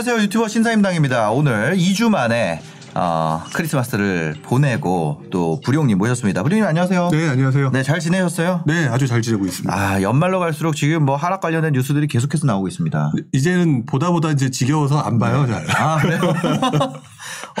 안녕하세요. 유튜버 신사임당입니다. 오늘 2주 만에 어, 크리스마스를 보내고 또 부룡님 모셨습니다. 부룡님 안녕하세요. 네, 안녕하세요. 네, 잘 지내셨어요? 네, 아주 잘 지내고 있습니다. 아, 연말로 갈수록 지금 뭐 하락 관련된 뉴스들이 계속해서 나오고 있습니다. 이제는 보다 보다 이제 지겨워서 안 봐요, 잘. 아, 그래요?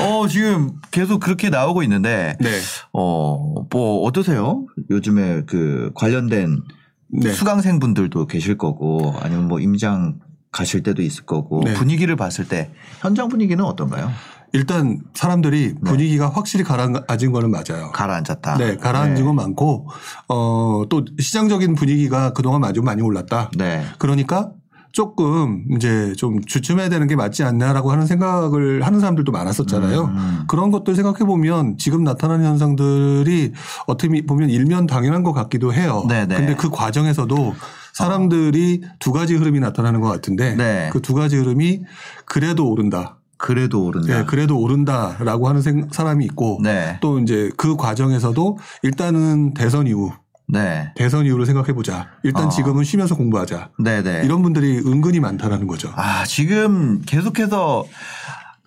어, 지금 계속 그렇게 나오고 있는데, 네. 어, 뭐, 어떠세요? 요즘에 그 관련된 네. 수강생분들도 계실 거고, 아니면 뭐 임장 가실 때도 있을 거고, 네. 분위기를 봤을 때, 현장 분위기는 어떤가요? 일단 사람들이 네. 분위기가 확실히 가라앉은 거는 맞아요. 가라앉았다. 네, 가라앉은 건 많고, 어, 또 시장적인 분위기가 그동안 아주 많이 올랐다. 네. 그러니까 조금 이제 좀 주춤해야 되는 게 맞지 않나라고 하는 생각을 하는 사람들도 많았었잖아요. 음. 그런 것들 생각해 보면 지금 나타나는 현상들이 어떻게 보면 일면 당연한 것 같기도 해요. 네네. 근데 그 과정에서도 사람들이 두 가지 흐름이 나타나는 것 같은데 네. 그두 가지 흐름이 그래도 오른다. 그래도 오른다. 예, 그래도 오른다라고 하는 생- 사람이 있고 네. 또 이제 그 과정에서도 일단은 대선 이후 네. 대선 이후를 생각해 보자. 일단 어. 지금은 쉬면서 공부하자. 네네. 이런 분들이 은근히 많다라는 거죠. 아, 지금 계속해서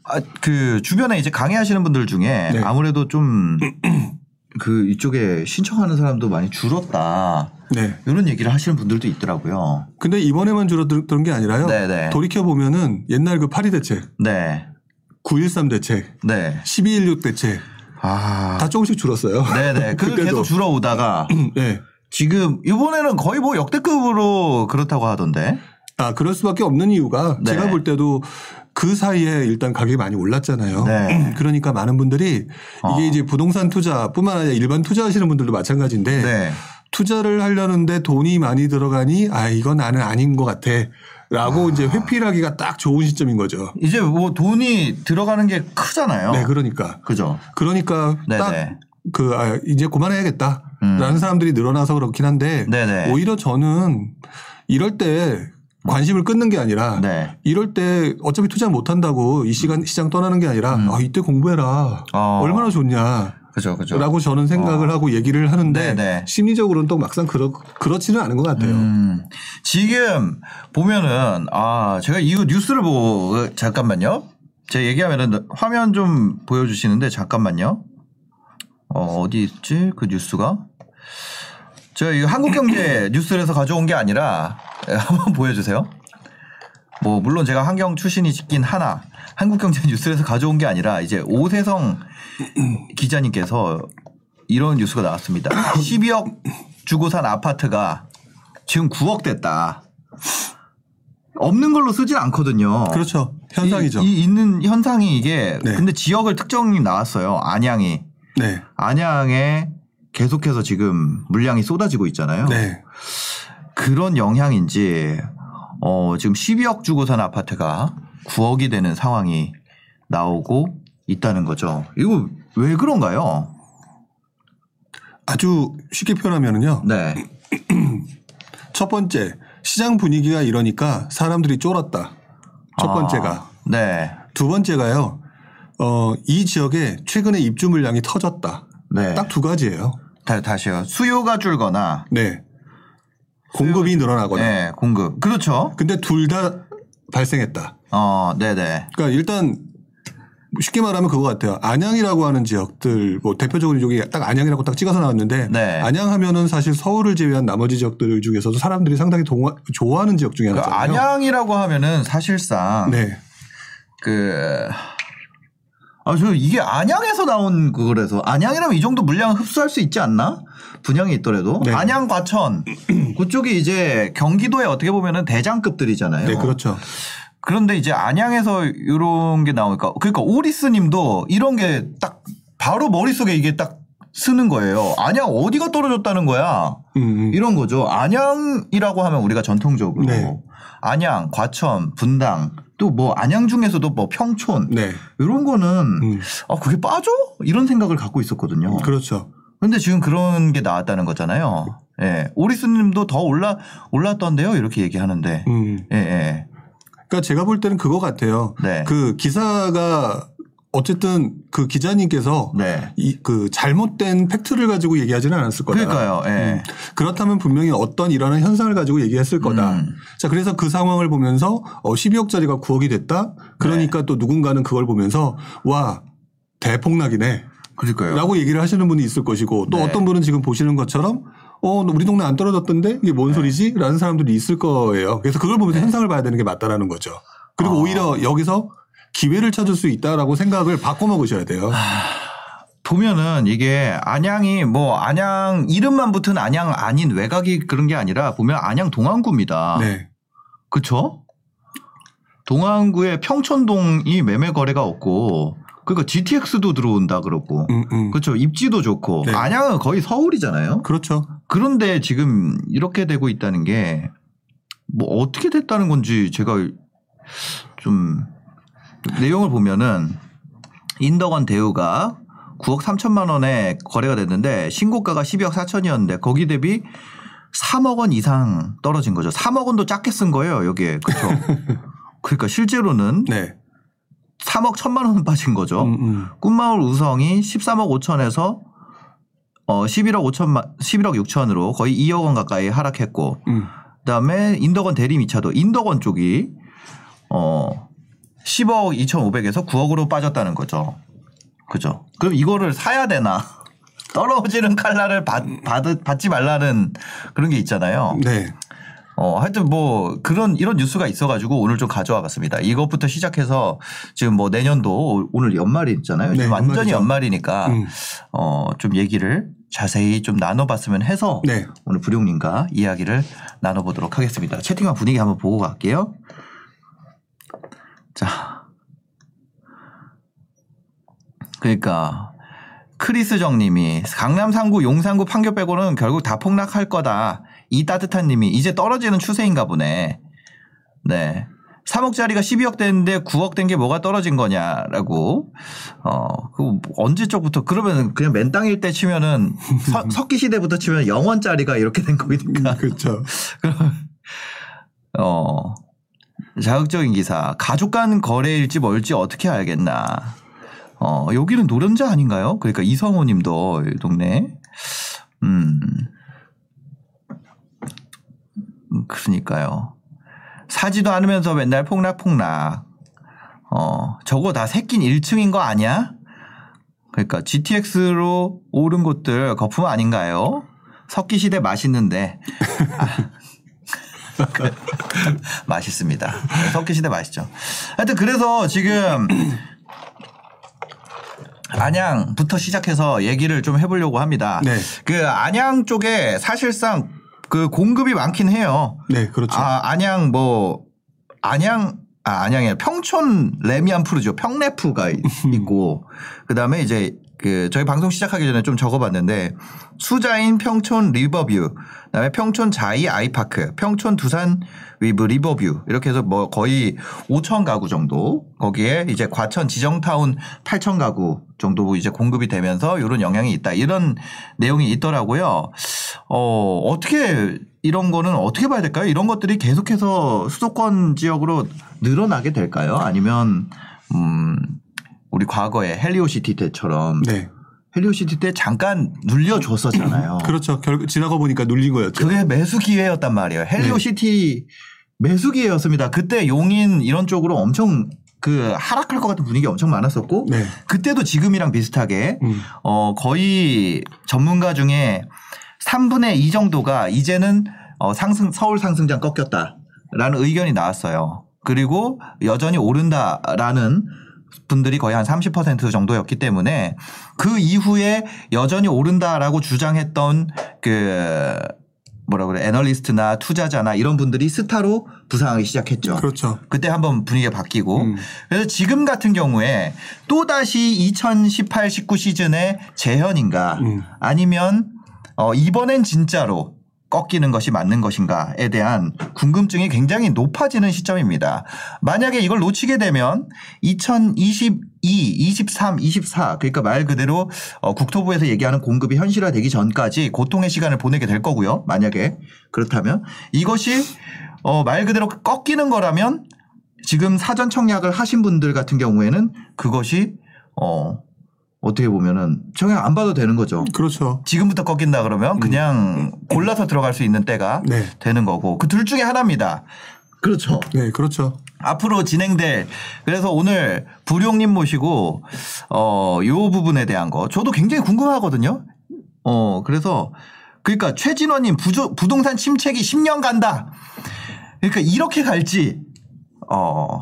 아, 그 주변에 이제 강의하시는 분들 중에 네. 아무래도 좀 그 이쪽에 신청하는 사람도 많이 줄었다. 네. 이런 얘기를 하시는 분들도 있더라고요. 근데 이번에만 줄어든 게 아니라요. 네네. 돌이켜 보면은 옛날 그 파리 대책, 네. 9.13 대책, 네. 12.16 대책 아. 다 조금씩 줄었어요. 네네. 그 그때도. 계속 줄어오다가 네. 지금 이번에는 거의 뭐 역대급으로 그렇다고 하던데. 아, 그럴 수밖에 없는 이유가 네. 제가 볼 때도 그 사이에 일단 가격이 많이 올랐잖아요. 네. 그러니까 많은 분들이 이게 어. 이제 부동산 투자뿐만 아니라 일반 투자하시는 분들도 마찬가지인데 네. 투자를 하려는데 돈이 많이 들어가니 아, 이건 나는 아닌 것 같아. 라고 이제 회피하기가 딱 좋은 시점인 거죠. 이제 뭐 돈이 들어가는 게 크잖아요. 네, 그러니까. 그죠. 그러니까 네네. 딱 그, 아, 이제 그만해야겠다. 음. 라는 사람들이 늘어나서 그렇긴 한데 네네. 오히려 저는 이럴 때 관심을 끊는 게 아니라 네. 이럴 때 어차피 투자 못 한다고 이 시간 시장 떠나는 게 아니라 아, 이때 공부해라. 음. 어. 얼마나 좋냐. 그죠. 그죠. 라고 저는 생각을 하고 얘기를 하는데 네네. 심리적으로는 또 막상 그렇, 그렇지는 않은 것 같아요. 음, 지금 보면은 아 제가 이거 뉴스를 보고 잠깐만요. 제가 얘기하면은 화면 좀 보여주시는데 잠깐만요. 어 어디 있지 그 뉴스가? 제가 이거 한국경제 뉴스에서 가져온 게 아니라 예, 한번 보여주세요. 뭐 물론 제가 환경 출신이긴 하나 한국경제 뉴스에서 가져온 게 아니라 이제 오세성 기자님께서 이런 뉴스가 나왔습니다. 12억 주고 산 아파트가 지금 9억 됐다. 없는 걸로 쓰진 않거든요. 그렇죠. 현상이죠. 이, 이 있는 현상이 이게 네. 근데 지역을 특정이 나왔어요. 안양이 네. 안양에 계속해서 지금 물량이 쏟아지고 있잖아요. 네. 그런 영향인지 어 지금 12억 주고 산 아파트가 9억이 되는 상황이 나오고 있다는 거죠. 이거 왜 그런가요? 아주 쉽게 표현하면은요. 네. 첫 번째 시장 분위기가 이러니까 사람들이 쫄았다. 첫 아, 번째가 네. 두 번째가요. 어, 이 지역에 최근에 입주 물량이 터졌다. 네. 딱 두 가지예요. 다, 다시요. 수요가 줄거나 네. 공급이 늘어나거나. 네, 공급. 그렇죠. 근데 둘 다 발생했다. 어, 네네. 그러니까 일단 쉽게 말하면 그거 같아요. 안양이라고 하는 지역들, 뭐 대표적으로 여기 딱 안양이라고 딱 찍어서 나왔는데 네. 안양 하면은 사실 서울을 제외한 나머지 지역들 중에서도 사람들이 상당히 동화- 좋아하는 지역 중에 그 하나잖아요. 안양이라고 하면은 사실상 네. 그 아, 저 이게 안양에서 나온 그거라서 안양이라면 이 정도 물량을 흡수할 수 있지 않나? 분양이 있더라도 네. 안양 과천 그쪽이 이제 경기도에 어떻게 보면은 대장급들이잖아요. 네, 그렇죠. 그런데 이제 안양에서 이런 게 나오니까 그러니까 오리스 님도 이런 게 딱 바로 머릿속에 이게 딱 쓰는 거예요. 안양 어디가 떨어졌다는 거야. 음, 음. 이런 거죠. 안양이라고 하면 우리가 전통적으로 네. 안양, 과천, 분당 또 뭐 안양 중에서도 뭐 평촌 네. 이런 거는 음. 아 그게 빠져? 이런 생각을 갖고 있었거든요. 그렇죠. 근데 지금 그런 게 나왔다는 거잖아요. 예. 오리스님도 더 올라 올랐던데요. 이렇게 얘기하는데. 음. 예, 예. 그러니까 제가 볼 때는 그거 같아요. 네. 그 기사가 어쨌든 그 기자님께서 네. 이그 잘못된 팩트를 가지고 얘기하지는 않았을 거다. 그러니까요. 예. 음. 그렇다면 분명히 어떤 일어나는 현상을 가지고 얘기했을 거다. 음. 자, 그래서 그 상황을 보면서 어 12억짜리가 9억이 됐다. 그러니까 네. 또 누군가는 그걸 보면서 와 대폭락이네. 그러니까요. 라고 얘기를 하시는 분이 있을 것이고 또 네. 어떤 분은 지금 보시는 것처럼 어, 우리 동네 안 떨어졌던데 이게 뭔 네. 소리지? 라는 사람들이 있을 거예요. 그래서 그걸 보면서 현상을 봐야 되는 게 맞다라는 거죠. 그리고 아. 오히려 여기서 기회를 찾을 수 있다라고 생각을 바꿔 먹으셔야 돼요. 보면은 이게 안양이 뭐 안양 이름만 붙은 안양 아닌 외곽이 그런 게 아니라 보면 안양 동안구입니다. 네. 그쵸? 동안구에 평촌동이 매매 거래가 없고 그러니까 GTX도 들어온다 그러고 음, 음. 그렇죠. 입지도 좋고 네. 안양은 거의 서울이잖아요. 그렇죠. 그런데 지금 이렇게 되고 있다는 게 뭐 어떻게 됐다는 건지 제가 좀 내용을 보면은 인덕원 대우가 9억 3천만 원에 거래가 됐는데 신고가가 12억 4천이었는데 거기 대비 3억 원 이상 떨어진 거죠. 3억 원도 작게 쓴 거예요, 여기에. 그렇죠. 그러니까 실제로는 네. 3억 1천만 원 빠진 거죠. 음, 음. 꿈마을 우성이 13억 5천에서 어 11억 5천만 11억 6천으로 거의 2억 원 가까이 하락했고 음. 그다음에 인덕원 대리미차도 인덕원 쪽이 어 10억 2,500에서 9억으로 빠졌다는 거죠. 그죠? 그럼 이거를 사야 되나? 떨어지는 칼날을 받, 받, 받지 말라는 그런 게 있잖아요. 네. 어, 하여튼 뭐 그런 이런 뉴스가 있어가지고 오늘 좀 가져와 봤습니다. 이것부터 시작해서 지금 뭐 내년도 오늘 연말이 있잖아요. 네, 완전히 연말이죠. 연말이니까 음. 어, 좀 얘기를 자세히 좀 나눠봤으면 해서 네. 오늘 부룡님과 이야기를 나눠보도록 하겠습니다. 채팅방 분위기 한번 보고 갈게요. 자. 그러니까 크리스 정 님이 강남 상구 용산구 판교 빼고는 결국 다 폭락할 거다. 이 따뜻한 님이 이제 떨어지는 추세인가 보네. 네. 3억짜리가 12억 됐는데 9억 된 게 뭐가 떨어진 거냐라고. 어, 그 언제적부터 그러면 그냥 맨 땅일 때 치면은 서- 석기 시대부터 치면 0원짜리가 이렇게 된 거니까. 그렇죠. 어. 자극적인 기사. 가족 간 거래일지 뭘지 어떻게 알겠나. 어, 여기는 노련자 아닌가요? 그러니까 이성호 님도 이 동네. 음. 음, 그러니까요. 사지도 않으면서 맨날 폭락폭락. 어, 저거 다 새낀 1층인 거 아니야? 그러니까 GTX로 오른 곳들 거품 아닌가요? 석기 시대 맛있는데. 맛있습니다. 네, 석기 시대 맛있죠. 하여튼 그래서 지금 안양부터 시작해서 얘기를 좀 해보려고 합니다. 네. 그 안양 쪽에 사실상 그 공급이 많긴 해요. 네, 그렇죠. 아, 안양 뭐 안양 아 안양에 평촌 레미안 푸르죠. 평레프가 있- 있고 그다음에 이제 그 저희 방송 시작하기 전에 좀 적어봤는데 수자인 평촌 리버뷰 그다음에 평촌 자이 아이파크 평촌 두산 위브 리버뷰 이렇게 해서 뭐 거의 5천 가구 정도 거기에 이제 과천 지정타운 8천 가구 정도 이제 공급이 되면서 이런 영향이 있다 이런 내용이 있더라고요. 어 어떻게 이런 거는 어떻게 봐야 될까요? 이런 것들이 계속해서 수도권 지역으로 늘어나게 될까요? 아니면 음 우리 과거에 헬리오시티 때처럼 네. 헬리오시티 때 잠깐 눌려줬었잖아요. 그렇죠. 결국 지나가 보니까 눌린 거였죠. 그게 매수 기회였단 말이에요. 헬리오시티 매수 기회였습니다. 그때 용인 이런 쪽으로 엄청 그 하락할 것 같은 분위기 엄청 많았었고 네. 그때도 지금이랑 비슷하게 음. 어 거의 전문가 중에 3분의 2 정도가 이제는 어 상승 서울 상승장 꺾였다라는 의견이 나왔어요. 그리고 여전히 오른다라는 분들이 거의 한 30% 정도였기 때문에 그 이후에 여전히 오른다라고 주장했던 그 뭐라 그래 애널리스트나 투자자나 이런 분들이 스타로 부상하기 시작했죠. 그렇죠. 그때 한번 분위기가 바뀌고 음. 그래서 지금 같은 경우에 또 다시 2018, 19 시즌의 재현인가 음. 아니면 어 이번엔 진짜로 꺾이는 것이 맞는 것인가에 대한 궁금증이 굉장히 높아지는 시점입니다. 만약에 이걸 놓치게 되면 2022, 23, 24 그러니까 말 그대로 어, 국토부에서 얘기하는 공급이 현실화되기 전까지 고통의 시간을 보내게 될 거고요. 만약에 그렇다면 이것이 어, 말 그대로 꺾이는 거라면 지금 사전 청약을 하신 분들 같은 경우에는 그것이 어 어떻게 보면은 청약 안 봐도 되는 거죠. 그렇죠. 지금부터 꺾인다 그러면 그냥 골라서 들어갈 수 있는 때가 네. 되는 거고 그 둘 중에 하나입니다. 그렇죠. 네, 그렇죠. 앞으로 진행될 그래서 오늘 부룡님 모시고 어요 부분에 대한 거 저도 굉장히 궁금하거든요. 어 그래서 그러니까 최진원님 부조, 부동산 침체기 10년 간다. 그러니까 이렇게 갈지 어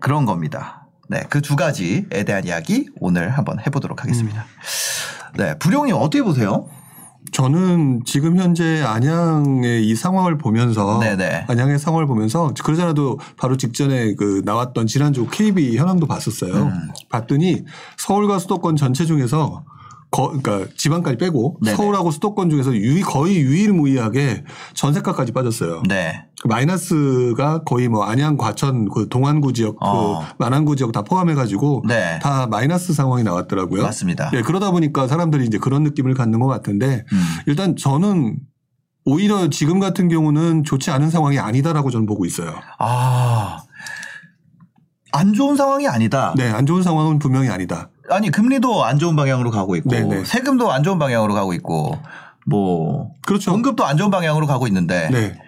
그런 겁니다. 네, 그 두 가지에 대한 이야기 오늘 한번 해보도록 하겠습니다. 네, 부룡님 어떻게 보세요? 저는 지금 현재 안양의 이 상황을 보면서 네네. 안양의 상황을 보면서 그러잖아도 바로 직전에 그 나왔던 지난주 KB 현황도 봤었어요. 음. 봤더니 서울과 수도권 전체 중에서 거, 그러니까 지방까지 빼고 네네. 서울하고 수도권 중에서 유일 거의 유일무이하게 전세가까지 빠졌어요. 네, 마이너스가 거의 뭐 안양, 과천, 그 동안구 지역, 어. 그 만안구 지역 다 포함해가지고 네. 다 마이너스 상황이 나왔더라고요. 맞습니다. 예, 그러다 보니까 사람들이 이제 그런 느낌을 갖는 것 같은데 음. 일단 저는 오히려 지금 같은 경우는 좋지 않은 상황이 아니다라고 저는 보고 있어요. 아, 안 좋은 상황이 아니다. 네, 안 좋은 상황은 분명히 아니다. 아니 금리도 안 좋은 방향으로 가고 있고 네네. 세금도 안 좋은 방향으로 가고 있고 뭐 그렇죠. 공급도 안 좋은 방향으로 가고 있는데 네.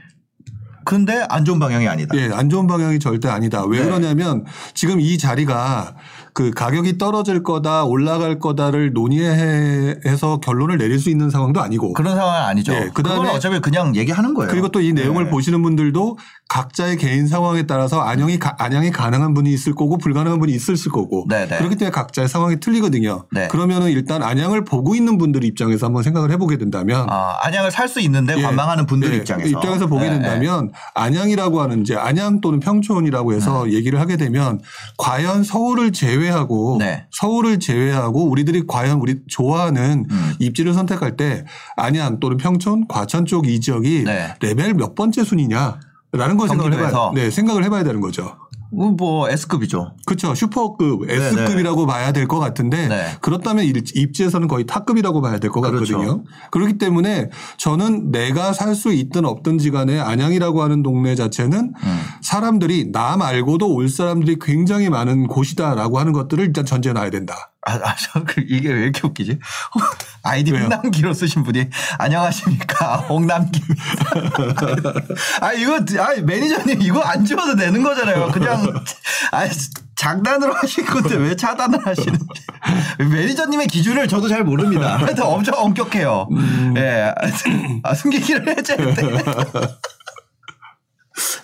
근데 안 좋은 방향이 아니다. 예, 안 좋은 방향이 절대 아니다. 왜 네. 그러냐면 지금 이 자리가 그 가격이 떨어질 거다, 올라갈 거다를 논의해서 결론을 내릴 수 있는 상황도 아니고 그런 상황은 아니죠. 네, 그건 그다음에 어차피 그냥 얘기하는 거예요. 그리고 또 이 내용을 네. 보시는 분들도 각자의 개인 상황에 따라서 안양이 가- 안양이 가능한 분이 있을 거고 불가능한 분이 있을 거고 네네. 그렇기 때문에 각자의 상황이 틀리거든요. 네. 그러면은 일단 안양을 보고 있는 분들 입장에서 한번 생각을 해보게 된다면 아, 안양을 살 수 있는데 예, 관망하는 분들 예, 입장에서 보게 네, 된다면 안양이라고 하는 이제 안양 또는 평촌이라고 해서 얘기를 하게 되면 과연 서울을 제외하고 네. 서울을 제외하고 우리들이 과연 우리 좋아하는 음. 입지를 선택할 때 안양 또는 평촌, 과천 쪽 이 지역이 네. 레벨 몇 번째 순위냐 라는 걸 생각을 해봐야 경기도에서? 네, 생각을 해봐야 되는 거죠. 어, 뭐 S급이죠. 그렇죠. 슈퍼급, S급이라고 봐야 될 것 같은데 네. 그렇다면 일- 입지에서는 거의 탑급이라고 봐야 될것 그렇죠. 같거든요. 그렇기 때문에 저는 내가 살 수 있든 없든지 간에 안양이라고 하는 동네 자체는 음. 사람들이 나 말고도 올 사람들이 굉장히 많은 곳이다라고 하는 것들을 일단 전제해 놔야 된다. 아, 아, 저, 그, 이게 왜 이렇게 웃기지? 아이디 왜요? 홍남기로 쓰신 분이, 안녕하십니까. 홍남기. 아, 이거, 아, 매니저님, 이거 안 지워도 되는 거잖아요. 그냥, 아, 장난으로 하신 건데 왜 차단을 하시는지. 매니저님의 기준을 저도 잘 모릅니다. 하여튼 엄청 엄격해요. 예. 하여튼, 아, 숨기기를 해줘야 돼.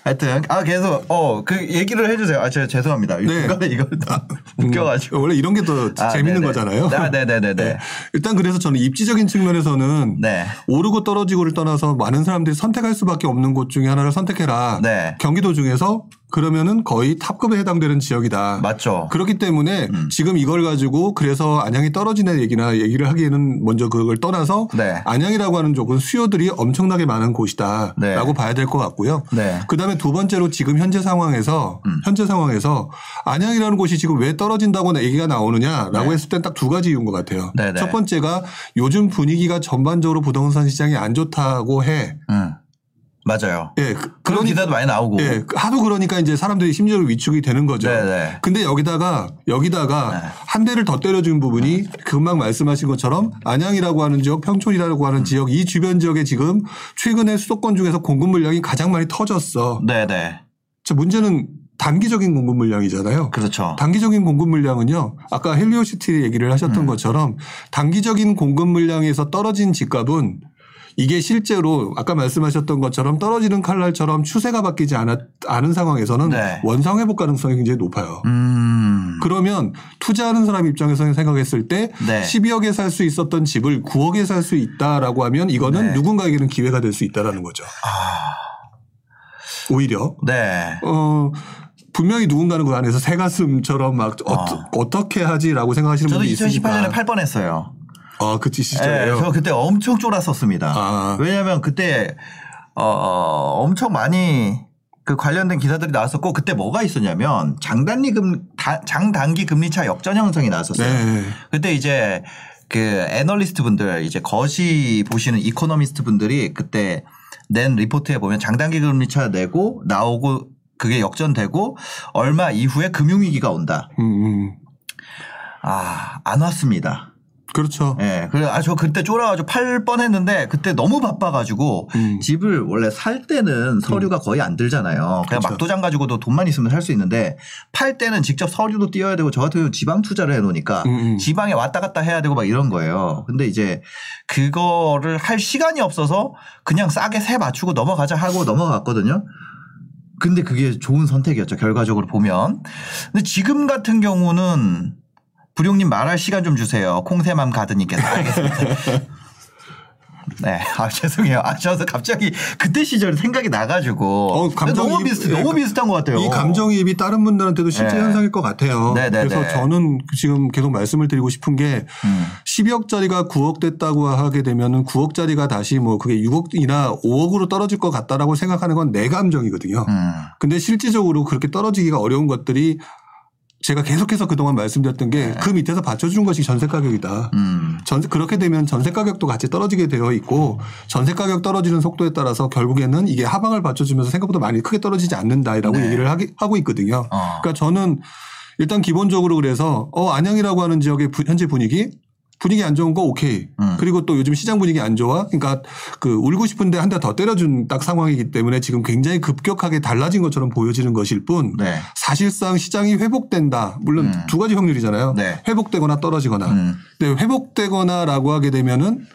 하여튼, 아, 계속, 어, 그 얘기를 해주세요. 아, 제가 죄송합니다. 네. 중간에 이걸 웃겨가지고. 원래 이런 게더 아, 재밌는 네네. 거잖아요. 아, 네네네 네. 일단 그래서 저는 입지적인 측면에서는 네. 오르고 떨어지고를 떠나서 많은 사람들이 선택할 수밖에 없는 곳 중에 하나를 선택해라. 네. 경기도 중에서 그러면은 거의 탑급에 해당되는 지역이다. 맞죠. 그렇기 때문에 음. 지금 이걸 가지고 그래서 안양이 떨어지는 얘기나 얘기를 하기에는 먼저 그걸 떠나서 네. 안양이라고 하는 쪽은 수요들이 엄청나게 많은 곳이다라고 네. 봐야 될 것 같고요. 네. 그다음에 두 번째로 지금 현재 상황에서 음. 현재 상황에서 안양이라는 곳이 지금 왜 떨어진다고 얘기가 나오느냐라고 네. 했을 땐 딱 두 가지 이유인 것 같아요. 네네. 첫 번째가 요즘 분위기가 전반적으로 부동산 시장이 안 좋다고 해. 음. 맞아요. 예, 그- 그런 기사도 많이 나오고. 예, 하도 그러니까 이제 사람들이 심리적으로 위축이 되는 거죠. 네네. 근데 여기다가 여기다가 네. 한 대를 더 때려준 부분이 금방 말씀하신 것처럼 안양이라고 하는 지역, 평촌이라고 음. 하는 지역 이 주변 지역에 지금 최근에 수도권 중에서 공급 물량이 가장 많이 터졌어. 네네. 저 문제는 단기적인 공급 물량이잖아요. 그렇죠. 단기적인 공급 물량은요. 아까 헬리오시티 얘기를 하셨던 음. 것처럼 단기적인 공급 물량에서 떨어진 집값은 이게 실제로 아까 말씀하셨던 것처럼 떨어지는 칼날처럼 추세가 바뀌지 않았, 않은 상황에서는 네. 원상 회복 가능성이 굉장히 높아요. 음. 그러면 투자하는 사람 입장에서 생각했을 때 네. 12억에 살 수 있었던 집을 9억에 살 수 있다라고 하면 이거는 네. 누군가에게는 기회가 될 수 있다라는 거죠. 오히려 네. 어 분명히 누군가는 그 안에서 새가슴처럼 막 아. 어. 떻게 하지라고 생각하시는 저도 분이 있으니까 2018년에 8번 했어요. 아, 예, 시절에요. 저 그때 엄청 쫄았었습니다. 아. 왜냐하면 그때 어, 엄청 많이 그 관련된 기사들이 나왔었고 그때 뭐가 있었냐면 장단기 금 다- 장단기 금리 차 역전 형성이 나왔었어요. 네. 그때 이제 그 애널리스트 분들 이제 거시 보시는 이코노미스트 분들이 그때 낸 리포트에 보면 장단기 금리 차 내고 나오고 그게 역전되고 얼마 이후에 금융위기가 온다. 음, 음. 아, 안 왔습니다. 그렇죠. 예. 그래, 아, 저 그때 쫄아가지고 팔 뻔했는데 그때 너무 바빠가지고 음. 집을 원래 살 때는 서류가 거의 안 들잖아요. 그냥 그렇죠. 막도장 가지고도 돈만 있으면 살 수 있는데 팔 때는 직접 서류도 띄워야 되고 저 같은 경우 지방 투자를 해 놓으니까 음, 음. 지방에 왔다 갔다 해야 되고 막 이런 거예요. 근데 이제 그거를 할 시간이 없어서 그냥 싸게 세 맞추고 넘어가자 하고 넘어갔거든요. 근데 그게 좋은 선택이었죠. 결과적으로 보면. 근데 지금 같은 경우는 부룡님 말할 시간 좀 주세요. 콩새맘 가드님께서. 알겠습니다. 네. 아, 죄송해요. 아, 저도 갑자기 그때 시절 생각이 나가지고. 어, 감정이- 너무 비슷, 예, 너무 비슷한 것 같아요. 이 감정이입이 다른 분들한테도 실제 네. 현상일 것 같아요. 네, 네, 그래서 네. 저는 지금 계속 말씀을 드리고 싶은 게 음. 12억짜리가 9억 됐다고 하게 되면은 9억짜리가 다시 뭐 그게 6억이나 5억으로 떨어질 것 같다라고 생각하는 건 내 감정이거든요. 음. 근데 실질적으로 그렇게 떨어지기가 어려운 것들이 제가 계속해서 그동안 말씀드렸던 게그 밑에서 받쳐주는 것이 전세 가격이다. 음. 전세 그렇게 되면 전세 가격도 같이 떨어지게 되어 있고 전세 가격 떨어지는 속도에 따라서 결국에는 이게 하방을 받쳐주면서 생각보다 많이 크게 떨어지지 않는다라고 네. 얘기를 하기, 하고 있거든요. 어. 그러니까 저는 일단 기본적으로 그래서 어 안양이라고 하는 지역의 부- 현재 분위기 분위기 안 좋은 거 오케이. 음. 그리고 또 요즘 시장 분위기 안 좋아. 그러니까 그 울고 싶은데 한 대 더 때려준 딱 상황이기 때문에 지금 굉장히 급격하게 달라진 것처럼 보여지는 것일 뿐 네. 사실상 시장이 회복된다. 물론 음. 두 가지 확률이잖아요. 네. 회복되거나 떨어지거나. 음. 근데 회복되거나라고 하게 되면은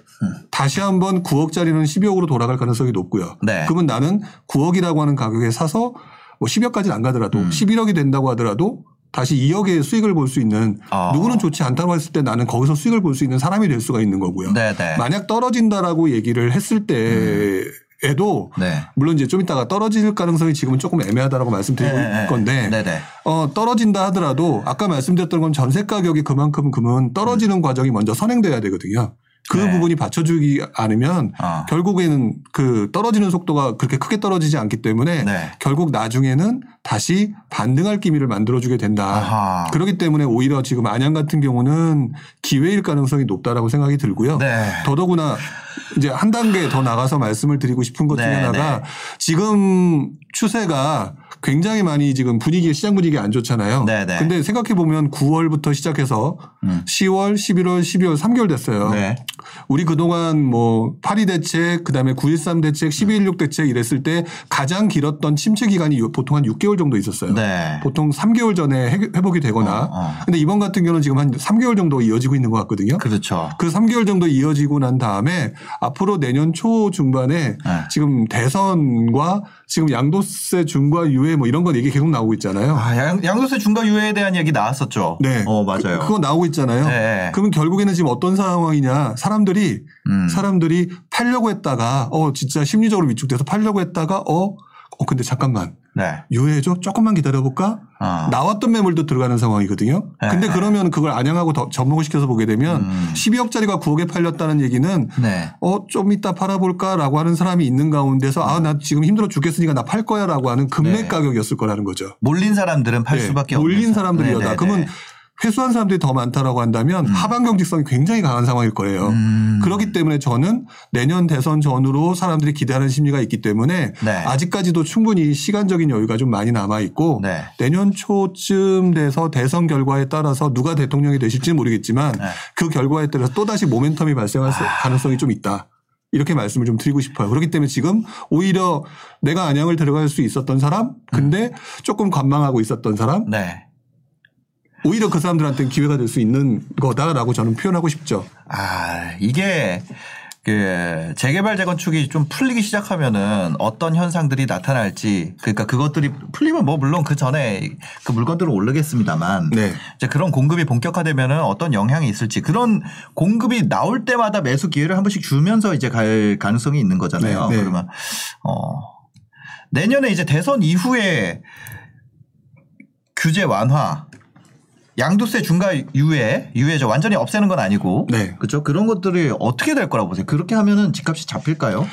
다시 한번 9억짜리는 12억으로 돌아갈 가능성이 높고요. 네. 그러면 나는 9억이라고 하는 가격에 사서 뭐 10억까지는 안 가더라도 음. 11억이 된다고 하더라도 다시 2억의 수익을 볼 수 있는 아. 누구는 좋지 않다고 했을 때 나는 거기서 수익을 볼 수 있는 사람이 될 수가 있는 거고요. 네네. 만약 떨어진다라고 얘기를 했을 때에도 네. 물론 이제 좀 이따가 떨어질 가능성이 지금은 조금 애매하다라고 말씀드리고 네, 네. 있 건데 네네. 어, 떨어진다 하더라도 아까 말씀드렸던 건 전세 가격이 그만큼 그러면 떨어지는 과정이 먼저 선행돼야 되거든요. 그 네. 부분이 받쳐주기 않으면 어. 결국에는 그 떨어지는 속도가 그렇게 크게 떨어지지 않기 때문에 네. 결국 나중에는 다시 반등할 기미를 만들어주게 된다. 아하. 그렇기 때문에 오히려 지금 안양 같은 경우는 기회일 가능성이 높다라고 생각이 들고요. 네. 더더구나 이제 한 단계 더 나가서 말씀을 드리고 싶은 것 중에 네, 하나가 네. 지금 추세가 굉장히 많이 지금 분위기 시장 분위기 안 좋잖아요. 네, 네. 근데 생각해 보면 9월부터 시작해서 음. 10월, 11월, 12월 3개월 됐어요. 네. 우리 그동안 뭐 파리 대책, 그다음에 9.13 대책, 12.16 대책 이랬을 때 가장 길었던 침체 기간이 보통 한 6개월 정도 있었어요. 네. 보통 3개월 전에 해- 회복이 되거나. 어, 어. 근데 이번 같은 경우는 지금 한 3개월 정도 이어지고 있는 것 같거든요. 그렇죠. 그 3개월 정도 이어지고 난 다음에 앞으로 내년 초 중반에 네. 지금 대선과 지금 양도세 중과 유예 뭐 이런 건 얘기 계속 나오고 있잖아요. 아, 양, 양도세 중과 유예에 대한 얘기 나왔었죠. 네. 어, 맞아요. 그, 거 나오고 있잖아요. 네. 그러면 결국에는 지금 어떤 상황이냐. 사람 들이 음. 사람들이 팔려고 했다가 어 진짜 심리적으로 위축돼서 팔려고 했다가 어, 어 근데 잠깐만. 네. 유예해줘? 조금만 기다려볼까? 어. 나왔던 매물도 들어가는 상황이거든요. 네. 근데 그러면 그걸 안양하고 더 접목을 시켜서 보게 되면 음. 12억짜리가 9억에 팔렸다는 얘기는 네. 어, 좀 이따 팔아볼까라고 하는 사람이 있는 가운데서 아, 나 지금 힘들어 죽겠으니까 나 팔 거야라고 하는 금매 네. 가격이었을 거라는 거죠. 몰린 사람들은 팔 네, 수밖에 없는 몰린 사- 사람들이다. 네네네. 그러면 회수한 사람들이 더 많다라고 한다면 하방 경직성이 굉장히 강한 상황일 거예요. 음. 그렇기 때문에 저는 내년 대선 전후로 사람들이 기대하는 심리가 있기 때문에 네. 아직까지도 충분히 시간적인 여유가 좀 많이 남아 있고 네. 내년 초쯤 돼서 대선 결과에 따라서 누가 대통령이 되실지는 모르겠지만 네. 그 결과에 따라서 또 다시 모멘텀이 발생할 수- 가능성이 좀 있다. 이렇게 말씀을 좀 드리고 싶어요. 그렇기 때문에 지금 오히려 내가 안양을 들어갈 수 있었던 사람, 근데 조금 관망하고 있었던 사람, 네. 오히려 그 사람들한테는 기회가 될 수 있는 거다라고 저는 표현하고 싶죠. 아, 이게 그 재개발 재건축이 좀 풀리기 시작하면은 어떤 현상들이 나타날지 그러니까 그것들이 풀리면 뭐 물론 그 전에 그 물건들은 오르겠습니다만 네. 이제 그런 공급이 본격화되면은 어떤 영향이 있을지 그런 공급이 나올 때마다 매수 기회를 한 번씩 주면서 이제 갈 가능성이 있는 거잖아요. 네, 네. 그러면 어 내년에 이제 대선 이후에 규제 완화 양도세 중과 유예, 유예죠. 완전히 없애는 건 아니고. 네. 그렇죠. 그런 것들이 어떻게 될 거라고 보세요? 그렇게 하면은 집값이 잡힐까요?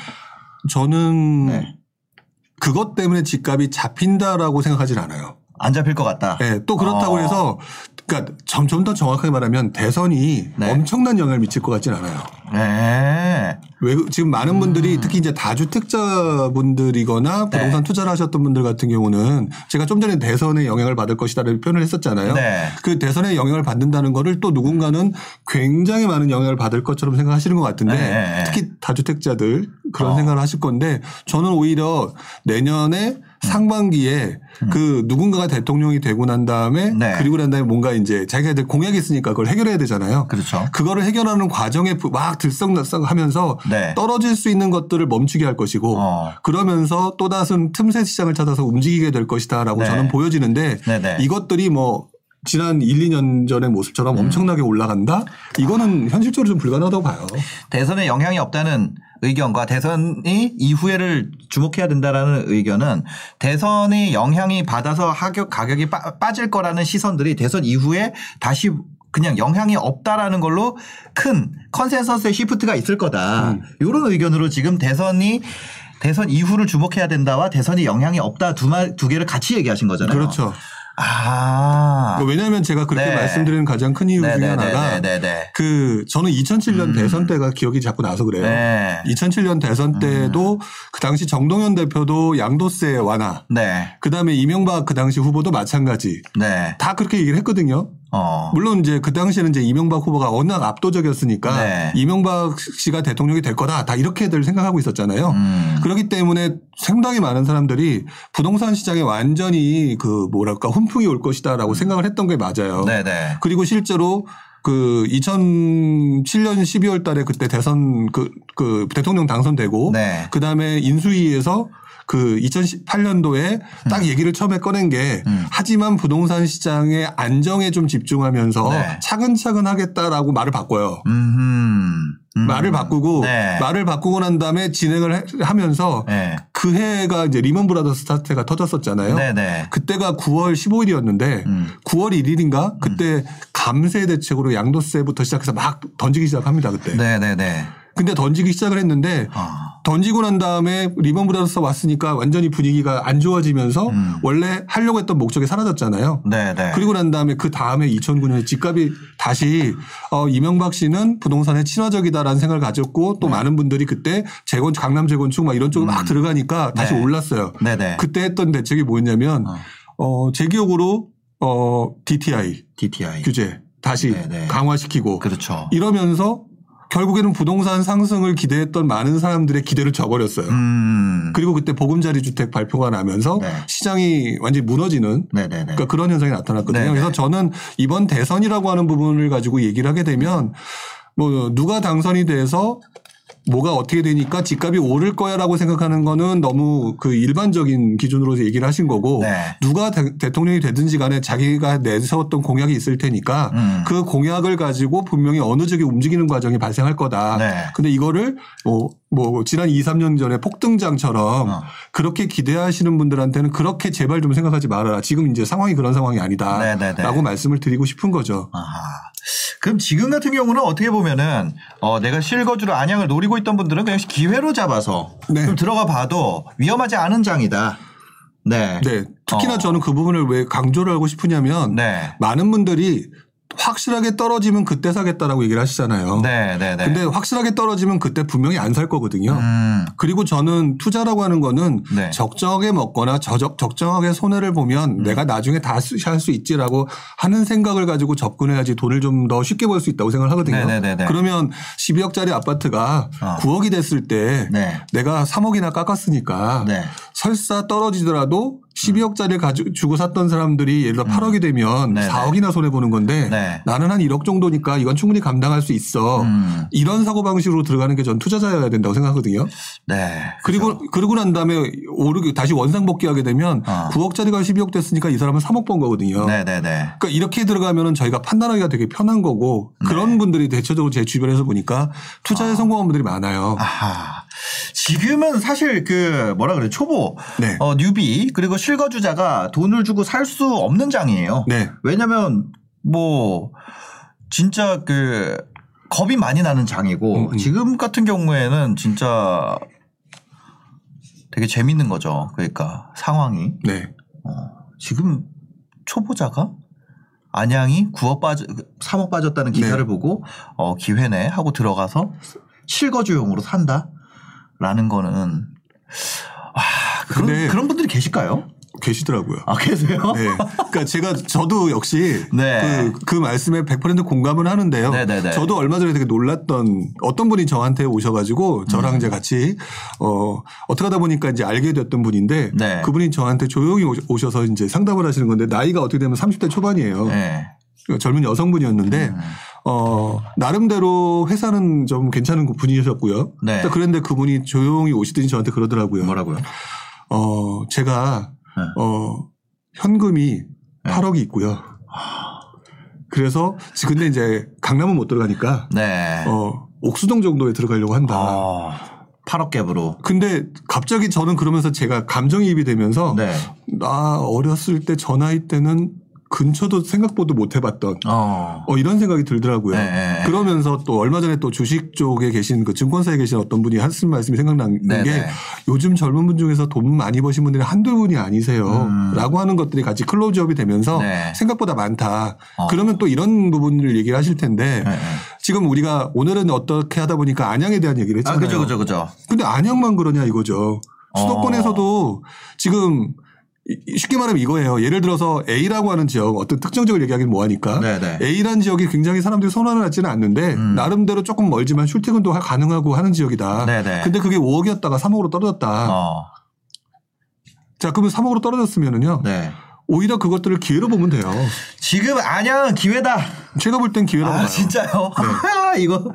저는 네. 그것 때문에 집값이 잡힌다라고 생각하진 않아요. 안 잡힐 것 같다. 네, 또 그렇다고 어. 해서 그러니까 좀좀더 정확하게 말하면 대선이 네. 엄청난 영향을 미칠 것 같진 않아요. 네. 왜 지금 많은 분들이 특히 이제 다주택자 분들이거나 음. 네. 부동산 투자를 하셨던 분들 같은 경우는 제가 좀 전에 대선에 영향을 받을 것이다라는 표현을 했었잖아요. 네. 그 대선에 영향을 받는다는 거를 또 누군가는 굉장히 많은 영향을 받을 것처럼 생각하시는 것 같은데 네. 특히 다주택자들 그런 어. 생각을 하실 건데 저는 오히려 내년에 음. 상반기에 그 누군가가 대통령이 되고 난 다음에 네. 그리고 난 다음에 뭔가 이제 자기들 공약이 있으니까 그걸 해결해야 되잖아요. 그렇죠. 그거를 해결하는 과정에 부- 막 들썩날썩 하면서 네. 떨어질 수 있는 것들을 멈추게 할 것이고 어. 그러면서 또 다른 틈새 시장을 찾아서 움직이게 될 것이다라고 네. 저는 보여지는데 네네. 이것들이 뭐 지난 1, 2년 전의 음. 모습처럼 엄청나게 올라간다? 이거는 현실적으로 좀 불가능하다고 봐요. 대선에 영향이 없다는 의견과 대선이 이후에를 주목해야 된다라는 의견은 대선이 영향이 받아서 하격 가격이 빠, 빠질 거라는 시선들이 대선 이후에 다시 그냥 영향이 없다라는 걸로 큰 컨센서스의 시프트가 있을 거다. 음. 이런 의견으로 지금 대선이 대선 이후를 주목해야 된다와 대선이 영향이 없다 두 말 두 개를 같이 얘기하신 거잖아요. 그렇죠. 아. 왜냐하면 제가 그렇게 네. 말씀드리는 가장 큰 이유 중에 하나가 네네네네. 그 저는 2007년 음. 대선 때가 기억이 자꾸 나서 그래요. 네. 2007년 대선 때도 그 당시 정동현 대표도 양도세 완화 네. 그 다음에 이명박 그 당시 후보도 마찬가지. 네. 다 그렇게 얘기를 했거든요. 어. 물론 이제 그 당시에는 이제 이명박 후보가 워낙 압도적이었으니까 네. 이명박 씨가 대통령이 될 거다. 다 이렇게들 생각하고 있었잖아요. 음. 그렇기 때문에 상당히 많은 사람들이 부동산 시장에 완전히 그 뭐랄까 훈풍이 올 것이다라고 생각을 했던 게 맞아요. 네네. 그리고 실제로 그 2007년 12월 달에 그때 대선 그, 그 대통령 당선되고 네. 그 다음에 인수위에서 그 2018년도에 딱 얘기를 처음에 꺼낸 게 음. 하지만 부동산 시장의 안정에 좀 집중하면서 네. 차근차근 하겠다라고 말을 바꿔요. 음. 음. 말을 바꾸고 네. 말을 바꾸고 난 다음에 진행을 해- 하면서 네. 그 해가 이제 리먼 브라더스 사태가 터졌었잖아요. 네네. 그때가 9월 15일이었는데 음. 9월 1일인가 그때 감세 대책으로 양도세부터 시작해서 막 던지기 시작합니다 그때. 네네네. 근데 던지기 시작을 했는데 아. 던지고 난 다음에 리먼 브라더스 왔으니까 완전히 분위기가 안 좋아지면서 음. 원래 하려고 했던 목적이 사라졌잖아요. 네네. 그리고 난 다음에 그 다음에 2009년에 집값이 다시 어 이명박 씨는 부동산에 친화적이다라는 생각을 가졌고 네. 또 많은 분들이 그때 재건 강남 재건축 막 이런 쪽으로 막 들어가니까 다시 음. 네. 올랐어요. 네네. 그때 했던 대책이 뭐였냐면 어. 어, 제 기억으로 어, DTI DTI. 규제 다시 네네. 강화시키고 그렇죠. 이러면서 결국에는 부동산 상승을 기대했던 많은 사람들의 기대를 저버렸어요. 음. 그리고 그때 보금자리 주택 발표가 나면서 네. 시장이 완전히 무너지는 네네네. 그러니까 그런 현상이 나타났거든요. 네네. 그래서 저는 이번 대선이라고 하는 부분을 가지고 얘기를 하게 되면 뭐 누가 당선이 돼서 뭐가 어떻게 되니까 집값이 오를 거야라고 생각하는 거는 너무 그 일반적인 기준으로 얘기를 하신 거고 네. 누가 대, 통령이 되든지 간에 자기가 내세웠던 공약이 있을 테니까 음. 그 공약을 가지고 분명히 어느 쪽에 움직이는 과정이 발생할 거다. 네. 근데 이거를 뭐, 뭐 지난 2, 3년 전에 폭등장처럼 어. 그렇게 기대하시는 분들한테는 그렇게 제발 좀 생각하지 말아라. 지금 이제 상황이 그런 상황이 아니다. 네네네. 라고 말씀을 드리고 싶은 거죠. 아하. 그럼 지금 같은 경우는 어떻게 보면은 어 내가 실거주로 안양을 노리고 있던 분들은 그냥 기회로 잡아서 네. 좀 들어가 봐도 위험하지 않은 장이다. 네. 네. 특히나 어. 저는 그 부분을 왜 강조를 하고 싶으냐면 네. 많은 분들이 확실하게 떨어지면 그때 사겠다라고 얘기를 하시잖아요. 네. 네. 네. 근데 확실하게 떨어지면 그때 분명히 안 살 거거든요. 음. 그리고 저는 투자라고 하는 거는 네. 적정하게 먹거나 저적, 적정하게 손해를 보면 음. 내가 나중에 다할수 있지라고 하는 생각을 가지고 접근해야지 돈을 좀 더 쉽게 벌 수 있다고 생각을 하거든요. 네 네네네. 그러면 12억짜리 아파트가 어. 9억이 됐을 때 네. 내가 3억이나 깎았으니까 네. 설사 떨어지더라도 12억짜리 가지고 주고 샀던 사람들이 예를 들어 8억이 되면 음. 네네. 4억이나 손해 보는 건데 네. 나는 한 1억 정도니까 이건 충분히 감당할 수 있어. 음. 이런 사고 방식으로 들어가는 게 전 투자자여야 된다고 생각하거든요. 네. 그리고 그러고 난 다음에 오르기 다시 원상 복귀하게 되면 어. 9억짜리가 12억 됐으니까 이 사람은 3억 번 거거든요. 네. 네. 네. 그러니까 이렇게 들어가면은 저희가 판단하기가 되게 편한 거고 네. 그런 분들이 대체적으로 제 주변에서 보니까 투자에 성공한 분들이 많아요. 아하. 지금은 사실 그 뭐라 그래 초보, 네. 어, 뉴비 그리고 실거주자가 돈을 주고 살 수 없는 장이에요. 네. 왜냐하면 뭐 진짜 그 겁이 많이 나는 장이고 음, 음. 지금 같은 경우에는 진짜 되게 재밌는 거죠. 그러니까 상황이 네. 지금 초보자가 안양이 9억 빠져 3억 빠졌다는 기사를 네. 보고 어 기회네 하고 들어가서 실거주용으로 산다 라는 거는 아 그런 그런 분들이 계실까요? 계시더라고요. 아 계세요? 네. 그러니까 제가 저도 역시 네. 그, 그 말씀에 100% 공감을 하는데요. 네네네. 저도 얼마 전에 되게 놀랐던 어떤 분이 저한테 오셔가지고 음. 저랑 이제 같이 어 어떻게 하다 보니까 이제 알게 됐던 분인데 네. 그분이 저한테 조용히 오셔- 오셔서 이제 상담을 하시는 건데 나이가 어떻게 되면 30대 초반이에요. 네. 젊은 여성분이었는데 음. 어 나름대로 회사는 좀 괜찮은 분이셨고요. 네. 딱 그런데 그분이 조용히 오시더니 저한테 그러더라고요. 뭐라고요? 어 제가 네. 어 현금이 네. 8억이 있고요. 그래서 지- 근데 이제 강남은 못 들어가니까 네. 어 옥수동 정도에 들어가려고 한다. 어, 8억 갭으로. 근데 갑자기 저는 그러면서 제가 감정이입이 되면서 네. 나 어렸을 때 저 나이 때는 근처도 생각보다 못 해봤던 어. 어, 이런 생각이 들더라고요. 네, 네. 그러면서 또 얼마 전에 또 주식 쪽에 계신 그 증권사에 계신 어떤 분이 하신 말씀이 생각나는 네, 게 네. 요즘 젊은 분 중에서 돈 많이 버신 분들이 한두 분이 아니세요. 음. 라고 하는 것들이 같이 클로즈업이 되면서 네. 생각보다 많다. 어. 그러면 또 이런 부분을 얘기를 하실 텐데 네, 네. 지금 우리가 오늘은 어떻게 하다 보니까 안양에 대한 얘기를 아, 했잖아요. 그죠, 그죠, 그죠. 근데 안양만 그러냐 이거죠. 수도권에서도 지금 이- 쉽게 말하면 이거예요. 예를 들어서 A라고 하는 지역 어떤 특정 지역을 얘기하기는 뭐하니까 네네. A라는 지역이 굉장히 사람들이 선호를 하지는 않는데 음. 나름대로 조금 멀지만 출퇴근도 하- 가능하고 하는 지역이다. 네네. 근데 그게 5억이었다가 3억으로 떨어졌다. 어. 자 그러면 3억으로 떨어졌으면은요. 네. 오히려 그것들을 기회로 보면 돼요. 지금 안양은 기회다. 제가 볼 땐 기회라고 아, 봐요. 진짜요? 아, 이거.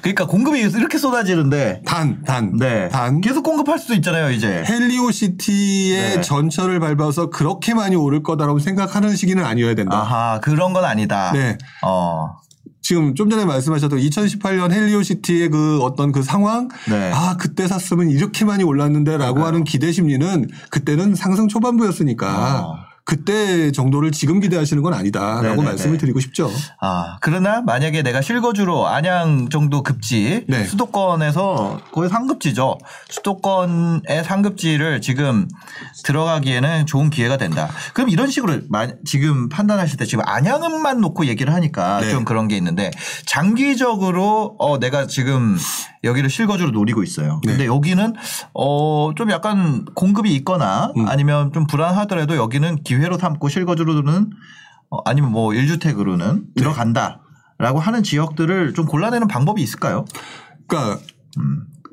그러니까 공급이 이렇게 쏟아지는데. 단, 단, 네. 단. 계속 공급할 수도 있잖아요, 이제. 헬리오시티의 네. 전철을 밟아서 그렇게 많이 오를 거다라고 생각하는 시기는 아니어야 된다. 아하, 그런 건 아니다. 네. 어. 지금 좀 전에 말씀하셨던 2018년 헬리오시티의 그 어떤 그 상황, 네. 아 그때 샀으면 이렇게 많이 올랐는데라고 그러니까요. 하는 기대 심리는 그때는 상승 초반부였으니까 어. 그때 정도를 지금 기대하시는 건 아니다라고 네네네. 말씀을 드리고 싶죠. 아, 그러나 만약에 내가 실거주로 안양 정도 급지 네. 수도권에서 거의 상급지죠. 수도권의 상급지를 지금 들어가기에는 좋은 기회가 된다. 그럼 이런 식으로 마- 지금 판단하실 때 지금 안양은만 놓고 얘기를 하니까 네. 좀 그런 게 있는데 장기적으로 어 내가 지금 여기를 실거주로 노리고 있어요. 근데 네. 여기는 어 좀 약간 공급이 있거나 음. 아니면 좀 불안하더라도 여기는 기회로 삼고 실거주로는 어, 아니면 뭐 1주택으로는 네. 들어간다라고 하는 지역들을 좀 골라내는 방법이 있을까요? 그러니까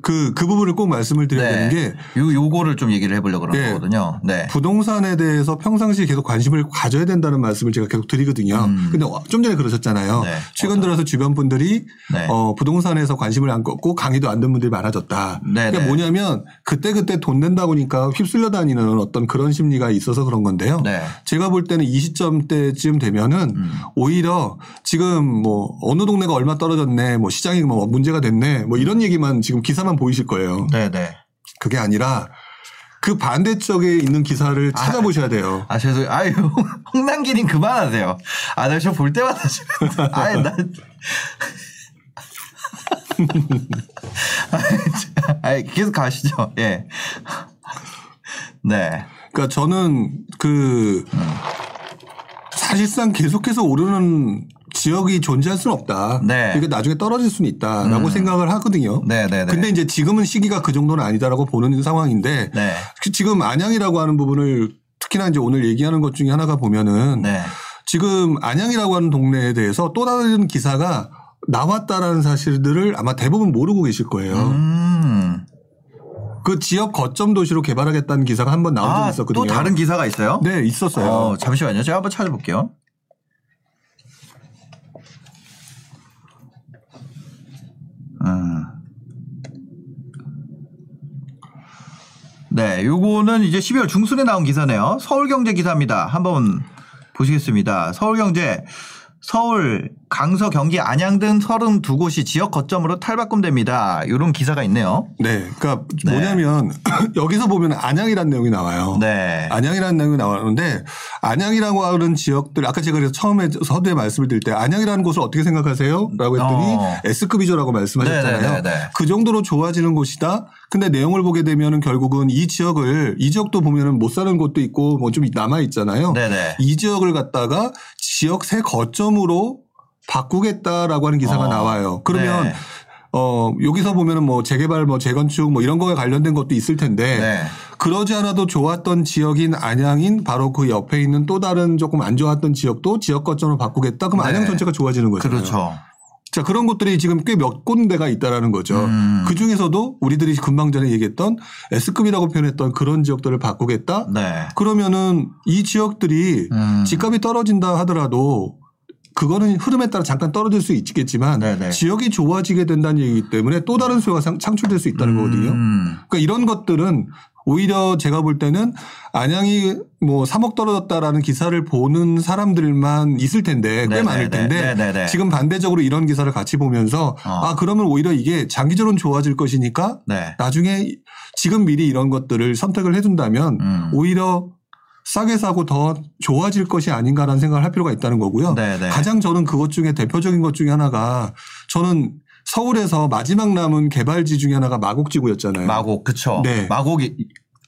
그, 그 부분을 꼭 말씀을 드려야 되는 게 요, 요거를 좀 얘기를 해보려고 그런 네. 거거든요. 네. 부동산에 대해서 평상시에 계속 관심을 가져야 된다는 말씀을 제가 계속 드리거든요. 음. 근데 좀 전에 그러셨잖아요. 네. 최근 들어서 주변 분들이 네. 어, 부동산에서 관심을 안 꺾고 강의도 안 듣는 분들이 많아졌다. 네, 그게 네. 뭐냐면 그때그때 돈 낸다 보니까 휩쓸려 다니는 어떤 그런 심리가 있어서 그런 건데요. 네. 제가 볼 때는 이 시점대쯤 되면은 음. 오히려 지금 뭐 어느 동네가 얼마 떨어졌네, 뭐 시장이 뭐 문제가 됐네, 뭐 이런 얘기만 지금 기사만 보이실 거예요. 네네. 그게 아니라 그 반대쪽에 있는 기사를 찾아보셔야 돼요. 아, 죄송해요. 아유, 홍남기님 그만하세요. 아, 나 저 볼 때마다 지금. 아유, 나. 아이, 계속 가시죠. 예. 네. 그러니까 저는 그 사실상 계속해서 오르는 지역이 존재할 수는 없다. 네. 이게 나중에 떨어질 수는 있다라고 생각을 하거든요. 네 네 네. 근데 이제 지금은 시기가 그 정도는 아니다라고 보는 상황인데 네. 그 지금 안양이라고 하는 부분을 특히나 이제 오늘 얘기하는 것 중에 하나가 보면은 네. 지금 안양이라고 하는 동네에 대해서 또 다른 기사가 나왔다라는 사실들을 아마 대부분 모르고 계실 거예요. 음. 그 지역 거점 도시로 개발하겠다는 기사가 한 번 나온 적이 아, 있었거든요. 또 다른 기사가 있어요? 네, 있었어요. 어, 잠시만요. 제가 한번 찾아볼게요. 음. 네, 요거는 이제 12월 중순에 나온 기사네요. 서울경제 기사입니다. 한번 보시겠습니다. 서울경제 서울 강서, 경기, 안양 등 32곳이 지역 거점으로 탈바꿈됩니다. 이런 기사가 있네요. 네. 그러니까 네. 뭐냐면 여기서 보면 안양이라는 내용이 나와요. 네. 안양이라는 내용이 나왔는데 안양이라고 하는 지역들 아까 제가 그래서 처음에 서두에 말씀을 드릴 때 안양이라는 곳을 어떻게 생각하세요? 라고 했더니 어. S급이죠라고 말씀하셨잖아요. 네네네네. 그 정도로 좋아지는 곳이다. 근데 내용을 보게 되면은 결국은 이 지역을 이 지역도 보면은 못 사는 곳도 있고 뭐 좀 남아 있잖아요. 네네. 이 지역을 갖다가 지역 새 거점으로 바꾸겠다라고 하는 기사가 어. 나와요. 그러면 네. 어 여기서 보면은 뭐 재개발 뭐 재건축 뭐 이런 거에 관련된 것도 있을 텐데 네. 그러지 않아도 좋았던 지역인 안양인 바로 그 옆에 있는 또 다른 조금 안 좋았던 지역도 지역 거점으로 바꾸겠다. 그럼 네. 안양 전체가 좋아지는 거죠. 그렇죠. 자 그런 곳들이 지금 꽤 몇 군데가 있다라는 거죠. 음. 그 중에서도 우리들이 금방 전에 얘기했던 S급이라고 표현했던 그런 지역들을 바꾸겠다. 네. 그러면은 이 지역들이 음. 집값이 떨어진다 하더라도 그거는 흐름에 따라 잠깐 떨어질 수 있겠지만 네네. 지역이 좋아지게 된다는 얘기이기 때문에 또 다른 수요가 상- 창출될 수 있다는 거거든요. 음. 그러니까 이런 것들은 오히려 제가 볼 때는 안양이 뭐 3억 떨어졌다라는 기사를 보는 사람들만 있을 텐데 꽤 네네네. 많을 텐데 네네네. 지금 반대적으로 이런 기사를 같이 보면서 어. 아 그러면 오히려 이게 장기적으로 좋아질 것이니까 네. 나중에 지금 미리 이런 것들을 선택을 해둔다면 음. 오히려 싸게 사고 더 좋아질 것이 아닌가라는 생각을 할 필요가 있다는 거고요. 네네. 가장 저는 그것 중에 대표적인 것 중에 하나가 저는 서울에서 마지막 남은 개발지 중에 하나가 마곡지구였잖아요. 마곡 그쵸. 네. 마곡이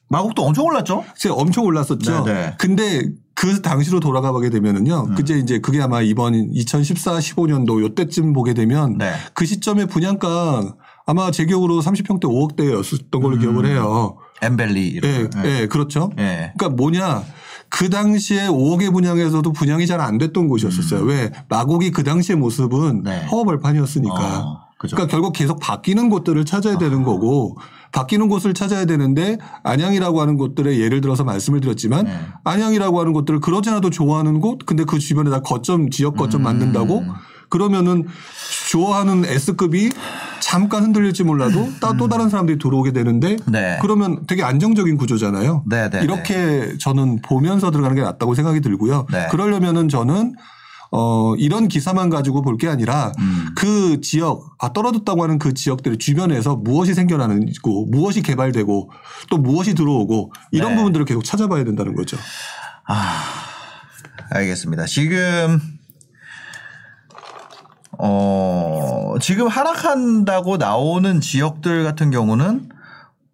마곡도 엄청 올랐죠. 진짜 엄청 올랐었죠. 네네. 근데 그 당시로 돌아가 보게 되면은요. 음. 그제 이제 그게 아마 이번 2014, 15년도 요때쯤 보게 되면 네. 그 시점에 분양가 아마 제 기억으로 30평대 5억대였었던 걸로 음. 기억을 해요. 엠벨리. 예, 거. 예, 그렇죠. 예. 그러니까 뭐냐. 그 당시에 5억의 분양에서도 분양이 잘 안 됐던 곳이었었어요. 왜? 마곡이 그 당시의 모습은 음. 네. 허허벌판이었으니까. 어, 그죠. 그러니까 결국 계속 바뀌는 곳들을 찾아야 되는 거고 바뀌는 곳을 찾아야 되는데 안양이라고 하는 곳들의 예를 들어서 말씀을 드렸지만 네. 안양이라고 하는 곳들을 그러지 않아도 좋아하는 곳 근데 그 주변에다 거점 지역 거점 음. 만든다고 그러면은 좋아하는 S급이 잠깐 흔들릴지 몰라도 따- 또 다른 사람들이 들어오게 되는데 네. 그러면 되게 안정적인 구조잖아요. 네, 네, 이렇게 저는 보면서 들어가는 게 낫다고 생각이 들고요. 네. 그러려면은 저는 어 이런 기사만 가지고 볼 게 아니라 음. 그 지역 아 떨어졌다고 하는 그 지역들 주변에서 무엇이 생겨나는고 무엇이 개발되고 또 무엇이 들어오고 이런 네. 부분들을 계속 찾아봐야 된다는 거죠. 아, 알겠습니다. 지금 어 지금 하락한다고 나오는 지역들 같은 경우는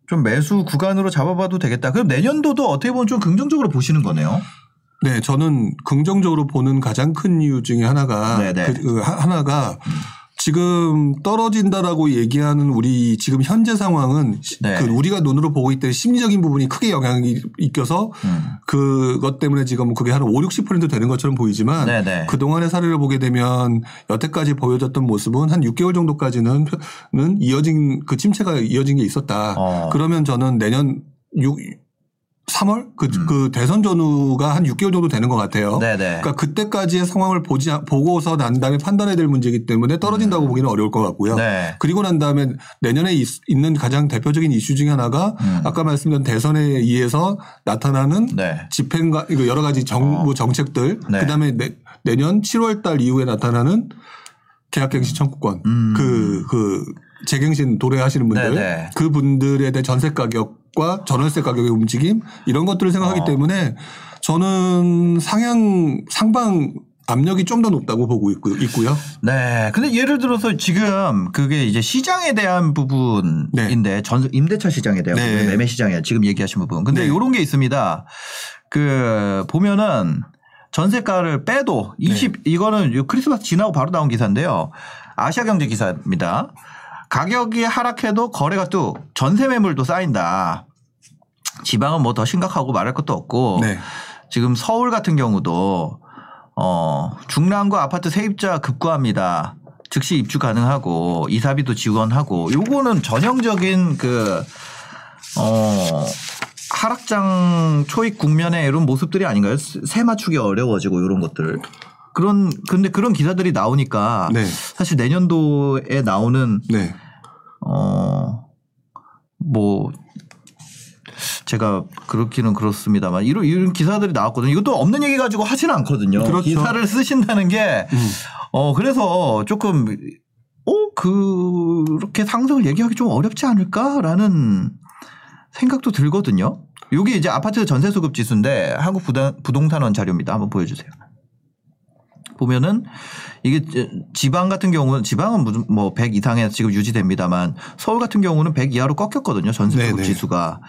좀 매수 구간으로 잡아봐도 되겠다. 그럼 내년도도 어떻게 보면 좀 긍정적으로 보시는 거네요. 네, 저는 긍정적으로 보는 가장 큰 이유 중에 하나가 네네. 그, 그 하- 하나가 지금 떨어진다라고 얘기하는 우리 지금 현재 상황은 시- 네. 그 우리가 눈으로 보고 있던 심리적인 부분이 크게 영향이 있겨서 음. 그것 때문에 지금 그게 한 5, 60% 되는 것처럼 보이지만 네네. 그동안의 사례를 보게 되면 여태까지 보여줬던 모습은 한 6개월 정도까지는 는 이어진 그 침체가 이어진 게 있었다. 어. 그러면 저는 내년 6 3월 그, 음. 그 대선 전후가 한 6개월 정도 되는 것 같아요. 네네. 그러니까 그때까지의 상황을 보지 않- 보고서 난 다음에 판단해야 될 문제이기 때문에 떨어진다고 보기는 어려울 것 같고요. 음. 네. 그리고 난 다음에 내년에 있, 는 가장 대표적인 이슈 중에 하나가 음. 아까 말씀드린 대선에 의해서 나타나는 네. 집행과 여러 가지 정부 어. 정책들 네. 그다음에 내, 내년 7월 달 이후에 나타나는 계약갱신 청구권 음. 그, 그 재갱신 도래하시는 분들 네네. 그 분들에 대한 전세 가격과 전월세 가격의 움직임 이런 것들을 생각하기 어. 때문에 저는 상향 상방 압력이 좀 더 높다고 보고 있고, 있고요. 네. 근데 예를 들어서 지금 그게 이제 시장에 대한 부분인데 전 임대차 시장에 대한 네. 부분, 매매 시장에 지금 얘기하신 부분. 근데 네. 이런 게 있습니다. 그 보면은 전세가를 빼도 20 네. 이거는 요 크리스마스 지나고 바로 나온 기사인데요. 아시아경제 기사입니다. 가격이 하락해도 거래가 뚝 전세 매물도 쌓인다. 지방은 뭐 더 심각하고 말할 것도 없고 네. 지금 서울 같은 경우도 어 중랑구 아파트 세입자 급고합니다. 즉시 입주 가능하고 이사비도 지원하고 요거는 전형적인 그 어 하락장 초입 국면의 이런 모습들이 아닌가요? 세 맞추기 어려워지고 이런 것들. 그런 근데 그런 기사들이 나오니까 네. 사실 내년도에 나오는 네. 어, 뭐, 제가 그렇기는 그렇습니다만 이런, 이런 기사들이 나왔거든요. 이것도 없는 얘기 가지고 하지는 않거든요. 그렇죠. 기사를 쓰신다는 게 음. 어, 그래서 조금 어, 그렇게 상승을 얘기하기 좀 어렵지 않을까라는 생각도 들거든요. 여기 이제 아파트 전세 수급 지수인데 한국 부동- 부동산원 자료입니다. 한번 보여주세요. 보면은 이게 지방 같은 경우는 지방은 무슨 뭐 100 이상에 지금 유지됩니다만 서울 같은 경우는 100 이하로 꺾였거든요. 전세 네네. 지수가.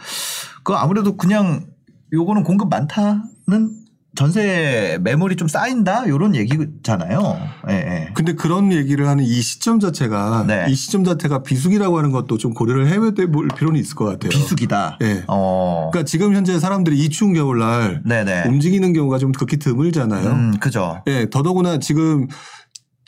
그 아무래도 그냥 요거는 공급 많다는 전세 매물이 좀 쌓인다 이런 얘기잖아요. 예, 예. 근데 그런 얘기를 하는 이 시점 자체가 네. 이 시점 자체가 비수기라고 하는 것도 좀 고려를 해볼 필요는 있을 것 같아요. 비수기다. 예. 어. 그러니까 지금 현재 사람들이 이 추운 겨울날 네네. 움직이는 경우가 좀 극히 드물잖아요. 음, 그죠. 예, 더더구나 지금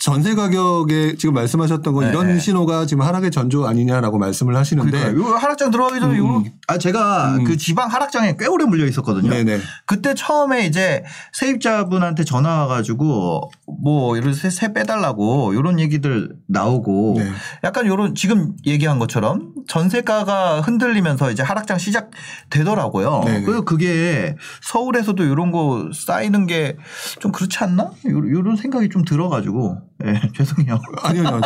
전세 가격에 지금 말씀하셨던 건 네, 이런 네. 신호가 지금 하락의 전조 아니냐라고 말씀을 하시는데 그러니까 요 하락장 들어가기 전에 음. 요, 아 제가 음. 그 지방 하락장에 꽤 오래 물려 있었거든요. 네네. 그때 처음에 이제 세입자분한테 전화 와가지고 뭐 이런 세, 세 빼달라고 이런 얘기들 나오고 네. 약간 요런 지금 얘기한 것처럼 전세가가 흔들리면서 이제 하락장 시작되더라고요. 네네. 그래서 그게 서울에서도 이런 거 쌓이는 게 좀 그렇지 않나? 요- 요런 생각이 좀 들어가지고 예, 죄송해요. 아니요, 아니요.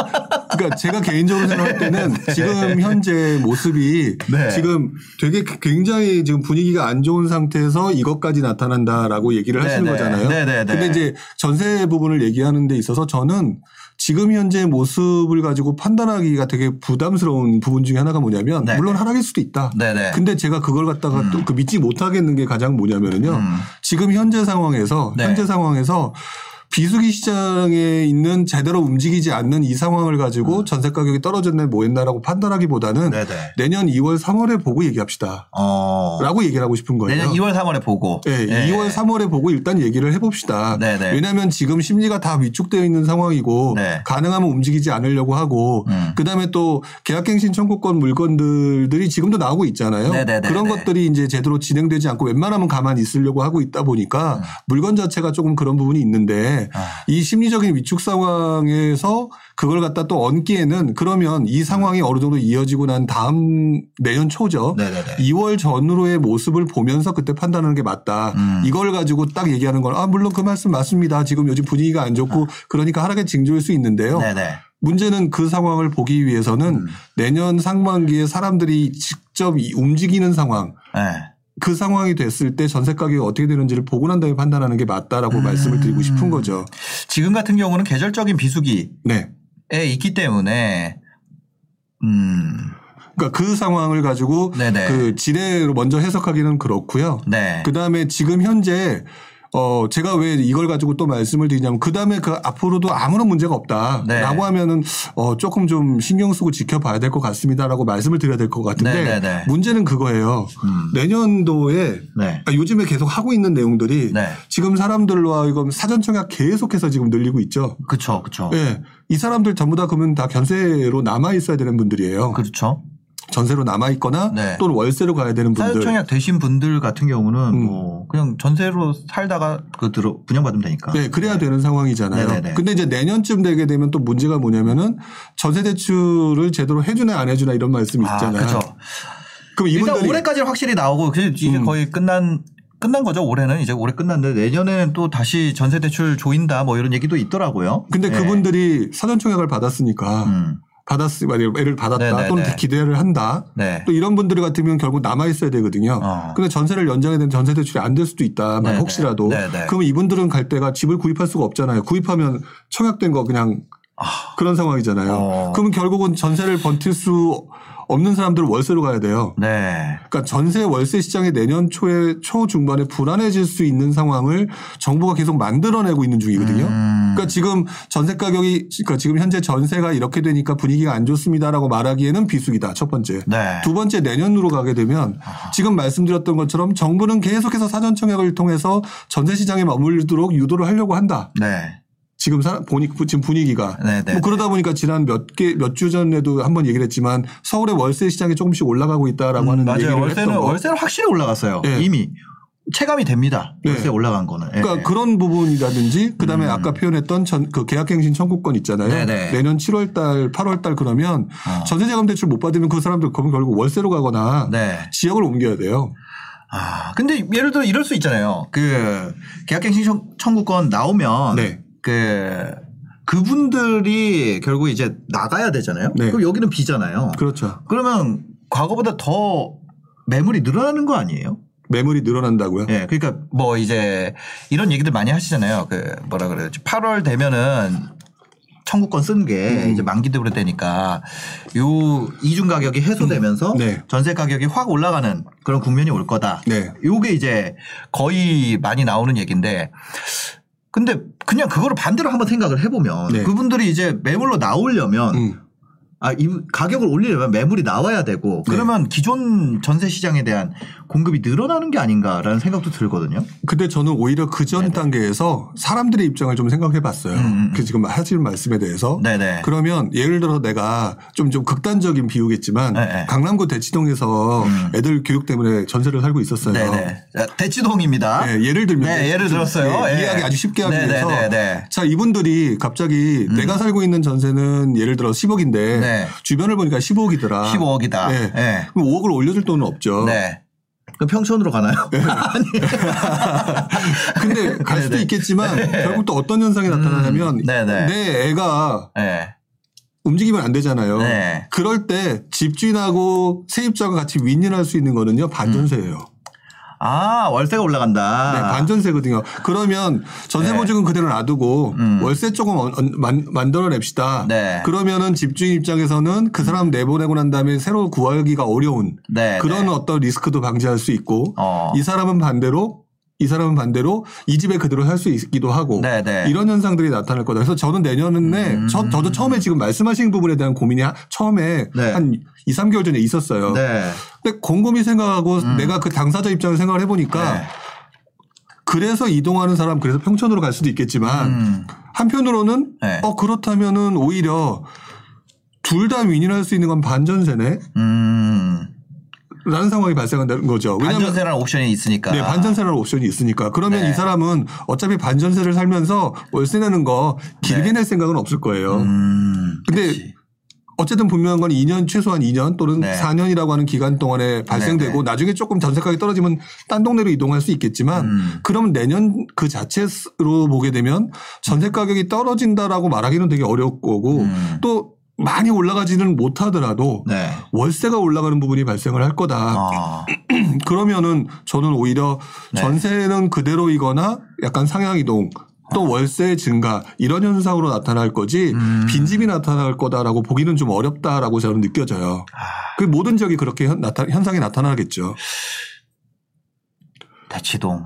그러니까 제가 개인적으로 생각할 때는 지금 현재 모습이 네. 지금 되게 굉장히 지금 분위기가 안 좋은 상태에서 이것까지 나타난다라고 얘기를 하시는 네네. 거잖아요. 네네네. 근데 이제 전세 부분을 얘기하는 데 있어서 저는 지금 현재 모습을 가지고 판단하기가 되게 부담스러운 부분 중에 하나가 뭐냐면 네네. 물론 하락일 수도 있다. 네네. 근데 제가 그걸 갖다가 또그 믿지 못하겠는 게 가장 뭐냐면은요. 음. 지금 현재 상황에서 네. 현재 상황에서 비수기 시장에 있는 제대로 움직이지 않는 이 상황을 가지고 전세 가격이 떨어졌네 뭐 했나라고 판단하기보다는 음. 네네. 내년 2월 3월에 보고 얘기합시다. 어. 라고 얘기를 하고 싶은 거예요. 내년 2월 3월에 보고. 네, 예. 2월 3월에 보고 일단 얘기를 해봅시다. 네네. 왜냐하면 지금 심리가 다 위축되어 있는 상황이고 네. 가능하면 움직이지 않으려고 하고 음. 그다음에 또 계약갱신 청구권 물건들이 지금도 나오고 있잖아요. 네네네네. 그런 것들이 이제 제대로 진행되지 않고 웬만하면 가만히 있으려고 하고 있다 보니까 물건 자체가 조금 그런 부분이 있는데 음. 아. 이 심리적인 위축 상황에서 그걸 갖다 또 얹기에는 그러면 이 상황이 어느 정도 이어지고 난 다음 내년 초죠. 네네네. 2월 전후로의 모습을 보면서 그때 판단하는 게 맞다. 음. 이걸 가지고 딱 얘기하는 건 아, 물론 그 말씀 맞습니다. 지금 요즘 분위기가 안 좋고 그러니까 하락의 징조일 수 있는데요. 아. 네네. 문제는 그 상황을 보기 위해서는 음. 내년 상반기에 사람들이 직접 이 움직이는 상황 네. 그 상황이 됐을 때 전세 가격이 어떻게 되는지를 보고 난 다음에 판단하는 게 맞다라고 말씀을 드리고 싶은 거죠. 지금 같은 경우는 계절적인 비수기에 네. 있기 때문에 음. 그러니까 그 상황을 가지고 네네. 그 지뢰로 먼저 해석하기는 그렇고요. 네. 그 다음에 지금 현재 어 제가 왜 이걸 가지고 또 말씀을 드리냐면 그 다음에 그 앞으로도 아무런 문제가 없다라고 네. 하면은 어 조금 좀 신경 쓰고 지켜봐야 될 것 같습니다라고 말씀을 드려야 될 것 같은데 네, 네, 네. 문제는 그거예요. 음. 내년도에 네. 아, 요즘에 계속 하고 있는 내용들이 네. 지금 사람들과 이거 사전 청약 계속해서 지금 늘리고 있죠. 그쵸, 그쵸. 예. 이 사람들 전부 다 그러면 다 견세로 남아 있어야 되는 분들이에요. 그렇죠. 전세로 남아 있거나 네. 또는 월세로 가야 되는 분들. 사유청약 되신 분들 같은 경우는 음. 뭐 그냥 전세로 살다가 그 들어 분양받으면 되니까. 네, 그래야 되는 상황이잖아요. 네네네. 근데 이제 내년쯤 되게 되면 또 문제가 뭐냐면은 전세 대출을 제대로 해주나 안 해주나 이런 말씀이 아, 있잖아요. 그렇죠. 그럼 일단 올해까지는 확실히 나오고 그래서 이제 음. 거의 끝난 끝난 거죠. 올해는 이제 올해 끝났는데 내년에는 또 다시 전세 대출 조인다 뭐 이런 얘기도 있더라고요. 근데 네. 그분들이 사전 청약을 받았으니까 음. 받았 애를 받았다 네네네. 또는 기대를 한다. 네. 또 이런 분들 같으면 결국 남아 있어야 되거든요. 어. 근데 전세를 연장해야 되는 전세 대출이 안 될 수도 있다. 만 네네. 혹시라도. 네네. 그러면 이분들은 갈 때가 집을 구입할 수가 없잖아요. 구입하면 청약된 거 그냥 그런 상황이잖아요. 아. 어. 그러면 결국은 전세를 버틸 수 없는 사람들은 월세로 가야 돼요. 네. 그러니까 전세 월세 시장이 내년 초에 초중반에 불안해질 수 있는 상황을 정부가 계속 만들어내고 있는 중이거든요. 음. 그러니까 지금 전세 가격이 그러니까 지금 현재 전세가 이렇게 되니까 분위기가 안 좋습니다라고 말하기에는 비수기다. 첫 번째. 네. 두 번째 내년으로 가게 되면 지금 말씀드렸던 것처럼 정부는 계속해서 사전 청약을 통해서 전세 시장에 머물도록 유도를 하려고 한다. 네. 지금 사, 보니 지금 분위기가 네, 네, 뭐 그러다 보니까 지난 몇 개 몇 주 전에도 한 번 얘기를 했지만 서울의 월세 시장이 조금씩 올라가고 있다라고 하는 음, 맞아요. 얘기를 월세는 했던 거. 월세는 확실히 올라갔어요. 네. 이미 체감이 됩니다. 네. 월세 올라간 거는. 예, 그러니까 예. 그런 부분이라든지 그다음에 아까 표현했던 전, 그 계약갱신 청구권 있잖아요. 음. 네네. 내년 7월 달, 8월 달 그러면 어. 전세자금 대출 못 받으면 그 사람들 그러면 결국 월세로 가거나 네. 지역을 옮겨야 돼요. 아, 근데 예를 들어 이럴 수 있잖아요. 그 계약갱신 청- 청구권 나오면 네. 그 그분들이 결국 이제 나가야 되잖아요. 네. 그럼 여기는 비잖아요. 그렇죠. 그러면 과거보다 더 매물이 늘어나는 거 아니에요? 매물이 늘어난다고요. 예, 그러니까 뭐 이제 이런 얘기들 많이 하시잖아요. 그 뭐라 그래야지 8월 되면은 청구권 쓴게 음. 이제 만기되고 되니까 요 이중 가격이 해소되면서 네. 전세 가격이 확 올라가는 그런 국면이 올 거다. 네. 요게 이제 거의 많이 나오는 얘기인데 근데 그냥 그거를 반대로 한번 생각을 해보면 네. 그분들이 이제 매물로 나오려면 음. 아, 이 가격을 올리려면 매물이 나와야 되고 네. 그러면 기존 전세 시장에 대한 공급이 늘어나는 게 아닌가라는 생각도 들거든요. 근데 저는 오히려 그전 단계에서 사람들의 입장을 좀 생각해 봤어요. 음, 음. 그 지금 하실 말씀에 대해서. 네네. 그러면 예를 들어 내가 좀좀 극단적인 비유겠지만 네, 네. 강남구 대치동에서 음. 애들 교육 때문에 전세를 살고 있었어요. 네네. 자, 대치동입니다. 네, 예를 들면 네, 예를 들었어요. 예, 예. 이해하기 아주 쉽게 하기 네, 위해서 네, 네, 네. 자 이분들이 갑자기 내가 살고 있는 전세는 예를 들어 10억인데 네. 주변을 보니까 15억이더라. 15억이다. 네. 네. 그럼 5억을 올려줄 돈은 없죠. 네. 그 평촌으로 가나요? 아니. 근데 갈 수도 네네. 있겠지만 결국 또 어떤 현상이 나타나냐면 네네. 내 애가 네. 움직이면 안 되잖아요. 네. 그럴 때 집주인하고 세입자가 같이 윈윈할 수 있는 거는요 반전세예요. 아, 월세가 올라간다. 네, 반전세거든요. 그러면 전세 네. 보증은 그대로 놔두고 음. 월세 조금 얹- 얹- 만, 만들어냅시다. 네. 그러면은 집주인 입장에서는 그 사람 내보내고 난 다음에 새로 구하기가 어려운 네. 그런 네. 어떤 리스크도 방지할 수 있고 어. 이 사람은 반대로 이 사람은 반대로 이 집에 그대로 살 수 있기도 하고 네, 네. 이런 현상들이 나타날 거다. 그래서 저는 내년에 음. 저, 저도 처음에 지금 말씀하신 부분에 대한 고민이 하- 처음에 네. 한 2, 3개월 전에 있었어요. 네. 근데 곰곰이 생각하고 내가 그 당사자 입장을 생각을 해보니까 네. 그래서 이동하는 사람 그래서 평촌으로 갈 수도 있겠지만 음. 한편으로는 네. 어 그렇다면은 오히려 둘 다 윈윈할 수 있는 건 반전세네 음. 라는 상황이 발생한다는 거죠. 반전세라는 옵션이 있으니까. 네, 반전세라는 옵션이 있으니까. 그러면 네. 이 사람은 어차피 반전세를 살면서 월세 내는 거 길게 낼 생각은 없을 거예요. 네. 음. 근데 그치. 어쨌든 분명한 건 2년 최소한 2년 또는 네. 4년이라고 하는 기간 동안에 발생되고 네, 네. 나중에 조금 전세 가격이 떨어지면 딴 동네로 이동할 수 있겠지만 음. 그럼 내년 그 자체로 보게 되면 전세 가격이 떨어진다라고 말하기는 되게 어려울 거고 음. 또 많이 올라가지는 못하더라도 네. 월세가 올라가는 부분이 발생을 할 거다. 아. 그러면은 저는 오히려 네. 전세는 그대로이거나 약간 상향 이동 또 월세 증가 이런 현상으로 나타날 거지 아. 음. 빈집이 나타날 거다라고 보기는 좀 어렵다라고 저는 느껴져요. 아. 그 모든 지역이 그렇게 현, 나타, 현상이 나타나겠죠. 대치동.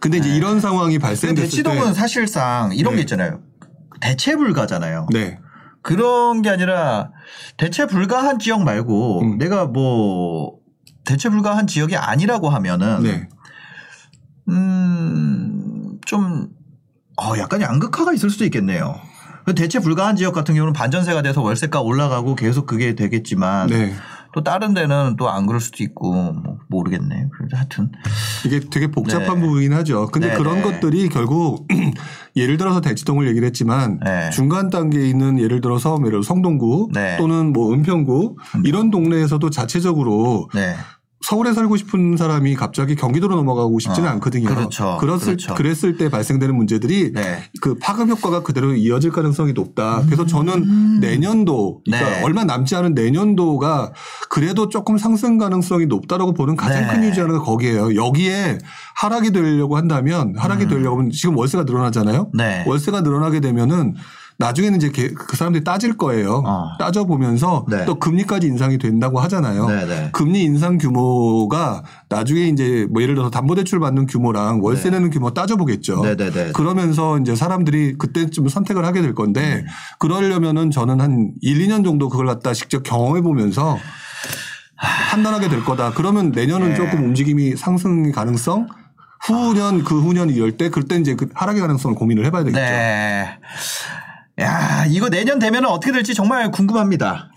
근데 이제 이런 상황이 발생됐을 대치동은 때 사실상 이런 네. 게 있잖아요. 대체 불가잖아요. 네. 그런 게 아니라 대체 불가한 지역 말고 음. 내가 뭐 대체 불가한 지역이 아니라고 하면은 네. 음, 좀, 어, 약간 양극화가 있을 수도 있겠네요. 대체 불가한 지역 같은 경우는 반전세가 돼서 월세가 올라가고 계속 그게 되겠지만 네. 또 다른 데는 또 안 그럴 수도 있고 뭐 모르겠네. 그래서 하여튼 이게 되게 복잡한 네. 부분이긴 하죠. 근데 네, 그런 네. 것들이 결국 예를 들어서 대치동을 얘기를 했지만 네. 중간 단계에 있는 예를 들어서 예를 들어 성동구 네. 또는 뭐 은평구 이런 동네에서도 자체적으로 네. 서울에 살고 싶은 사람이 갑자기 경기도로 넘어가고 싶지는 어, 않거든요. 그렇죠. 그랬을, 그렇죠. 그랬을 때 발생되는 문제들이 네. 그 파급 효과가 그대로 이어질 가능성이 높다. 그래서 저는 내년도, 그러니까 음. 네. 얼마 남지 않은 내년도가 그래도 조금 상승 가능성이 높다라고 보는 가장 네. 큰 유지하는 게 거기에요. 여기에 하락이 되려고 한다면 하락이 되려고 하면 지금 월세가 늘어나잖아요. 음. 네. 월세가 늘어나게 되면은 나중에는 이제 개- 그 사람들이 따질 거예요. 어. 따져 보면서 네. 또 금리까지 인상이 된다고 하잖아요. 네, 네. 금리 인상 규모가 나중에 이제 뭐 예를 들어서 담보대출 받는 규모랑 월세 네. 내는 규모 따져 보겠죠. 네, 네, 네. 그러면서 이제 사람들이 그때쯤 선택을 하게 될 건데 음. 그러려면은 저는 한 1, 2년 정도 그걸 갖다 직접 경험해 보면서 판단하게 될 거다. 그러면 내년은 네. 조금 움직임이 상승 가능성 후년 그 후년 이럴 때 그때 이제 그 하락의 가능성을 고민을 해봐야 되겠죠. 네. 야, 이거 내년 되면 어떻게 될지 정말 궁금합니다.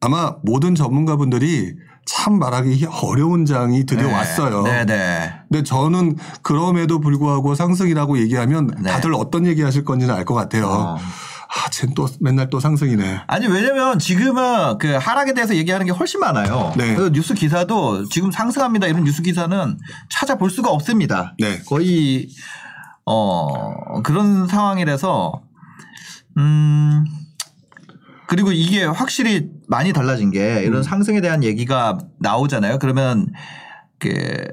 아마 모든 전문가분들이 참 말하기 어려운 장이 드디어 네. 왔어요. 네 네. 근데 저는 그럼에도 불구하고 상승이라고 얘기하면 네. 다들 어떤 얘기 하실 건지는 알 것 같아요. 어. 아, 쟤는 또 맨날 또 상승이네. 아니 왜냐면 지금은 그 하락에 대해서 얘기하는 게 훨씬 많아요. 네. 그 뉴스 기사도 지금 상승합니다 이런 뉴스 기사는 찾아볼 수가 없습니다. 네. 거의 어 그런 상황이라서 음 그리고 이게 확실히 많이 달라진 게 이런 음. 상승에 대한 얘기가 나오잖아요. 그러면 그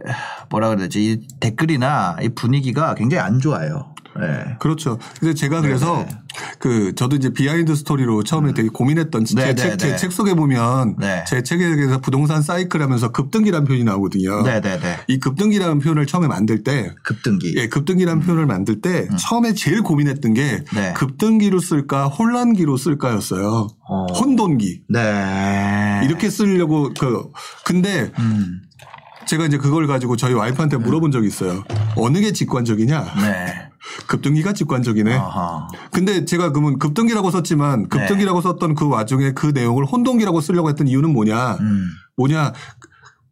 뭐라 그래야 되지 이 댓글이나 이 분위기가 굉장히 안 좋아요. 네. 그렇죠. 근데 제가 그래서 네. 그 저도 이제 behind 스토리로 처음에 되게 고민했던 네, 네, 제 네. 책 속에 보면 네. 제 책에서 부동산 사이클 하면서 급등기라는 표현이 나오거든요. 네네네. 이 급등기라는 표현을 처음에 만들 때 급등기. 예, 급등기라는 표현을 만들 때 처음에 제일 고민했던 게 음. 네. 급등기로 쓸까 혼란기로 쓸까였어요. 어. 혼돈기. 네. 이렇게 쓰려고 그 근데 음. 제가 이제 그걸 가지고 저희 와이프한테 물어본 적이 있어요. 어느 게 직관적이냐? 네. 급등기가 직관적이네. 아하. 근데 제가 그러면 급등기라고 썼지만 급등기라고 썼던 그 와중에 그 내용을 혼동기라고 쓰려고 했던 이유는 뭐냐? 음. 뭐냐?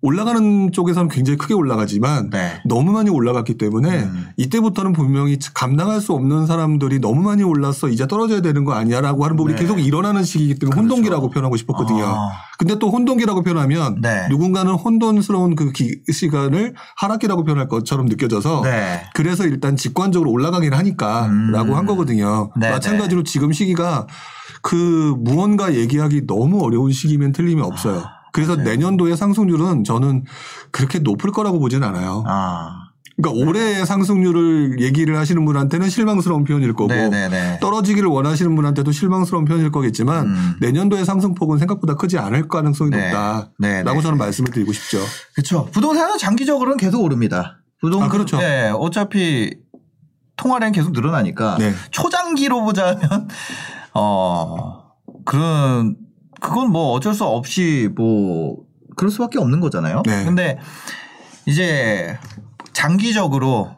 올라가는 쪽에서는 굉장히 크게 올라가지만 네. 너무 많이 올라갔기 때문에 음. 이때부터는 분명히 감당할 수 없는 사람들이 너무 많이 올랐어 이제 떨어져야 되는 거 아니야라고 하는 부분이 네. 계속 일어나는 시기이기 때문에 그렇죠. 혼동기라고 표현하고 싶었거든요. 아. 근데 또 혼동기라고 표현하면 네. 누군가는 혼돈스러운 그 기- 시간을 하락기라고 표현할 것처럼 느껴져서 네. 그래서 일단 직관적으로 올라가긴 하니까라고 음. 한 거거든요. 네, 마찬가지로 지금 시기가 그 무언가 얘기하기 너무 어려운 시기면 틀림이 없어요. 그래서 맞아요. 내년도의 상승률은 저는 그렇게 높을 거라고 보진 않아요. 아. 그러니까 올해의 상승률을 얘기를 하시는 분한테는 실망스러운 표현일 거고 네네네. 떨어지기를 원하시는 분한테도 실망스러운 표현일 거겠지만 음. 내년도의 상승폭은 생각보다 크지 않을 가능성이 네. 높다라고 네, 네. 저는 말씀을 드리고 싶죠. 그렇죠. 부동산은 장기적으로는 계속 오릅니다. 부동산 아, 그렇죠. 네, 어차피 통화량이 계속 늘어나니까 네. 초장기로 보자면 어 그런 그건 뭐 어쩔 수 없이 뭐 그럴 수밖에 없는 거잖아요. 네. 근데 이제 장기적으로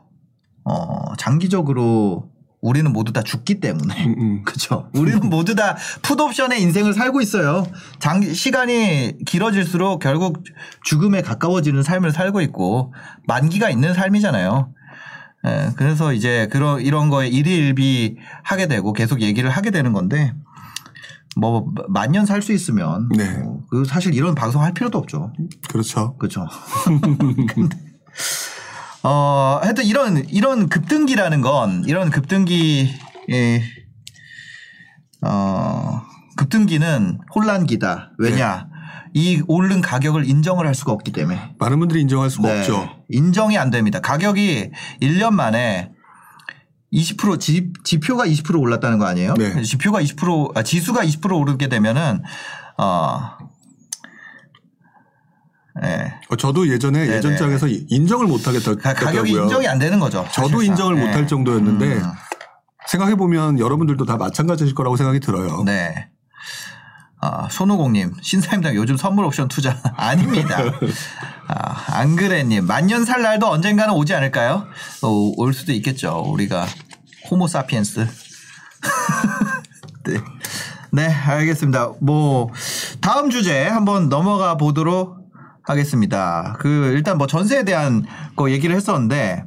어 장기적으로 우리는 모두 다 죽기 때문에 음, 음. 그렇죠. 우리는 모두 다 풋옵션의 인생을 살고 있어요. 장 시간이 길어질수록 결국 죽음에 가까워지는 삶을 살고 있고 만기가 있는 삶이잖아요. 예, 그래서 이제 그런 이런 거에 일희일비 하게 되고 계속 얘기를 하게 되는 건데 뭐 만년 살 수 있으면 네. 뭐, 그 사실 이런 방송 할 필요도 없죠. 그렇죠. 그렇죠. 근데 어 하여튼 이런 이런 급등기라는 건 이런 급등기 예. 어 급등기는 혼란기다. 왜냐? 이 오른 가격을 인정을 할 수가 없기 때문에. 많은 분들이 인정할 수가 네. 없죠. 인정이 안 됩니다. 가격이 1년 만에 20% 지, 지표가 20% 올랐다는 거 아니에요? 네. 지표가 20% 아, 지수가 20% 오르게 되면은 어 예. 어, 저도 예전에 네네. 예전 장에서 인정을 못하겠다. 가- 가격이 인정이 안 되는 거죠. 저도 사실상. 인정을 네. 못할 정도였는데 음, 생각해 보면 여러분들도 다 마찬가지일 거라고 생각이 들어요. 네. 아, 손오공님, 신사임당 요즘 선물 옵션 투자 아닙니다. 아, 안그래님, 만년 살 날도 언젠가는 오지 않을까요? 어, 올 수도 있겠죠. 우리가 호모사피엔스. 네. 네, 알겠습니다. 뭐 다음 주제 한번 넘어가 보도록 하겠습니다. 그 일단 뭐 전세에 대한 거 얘기를 했었는데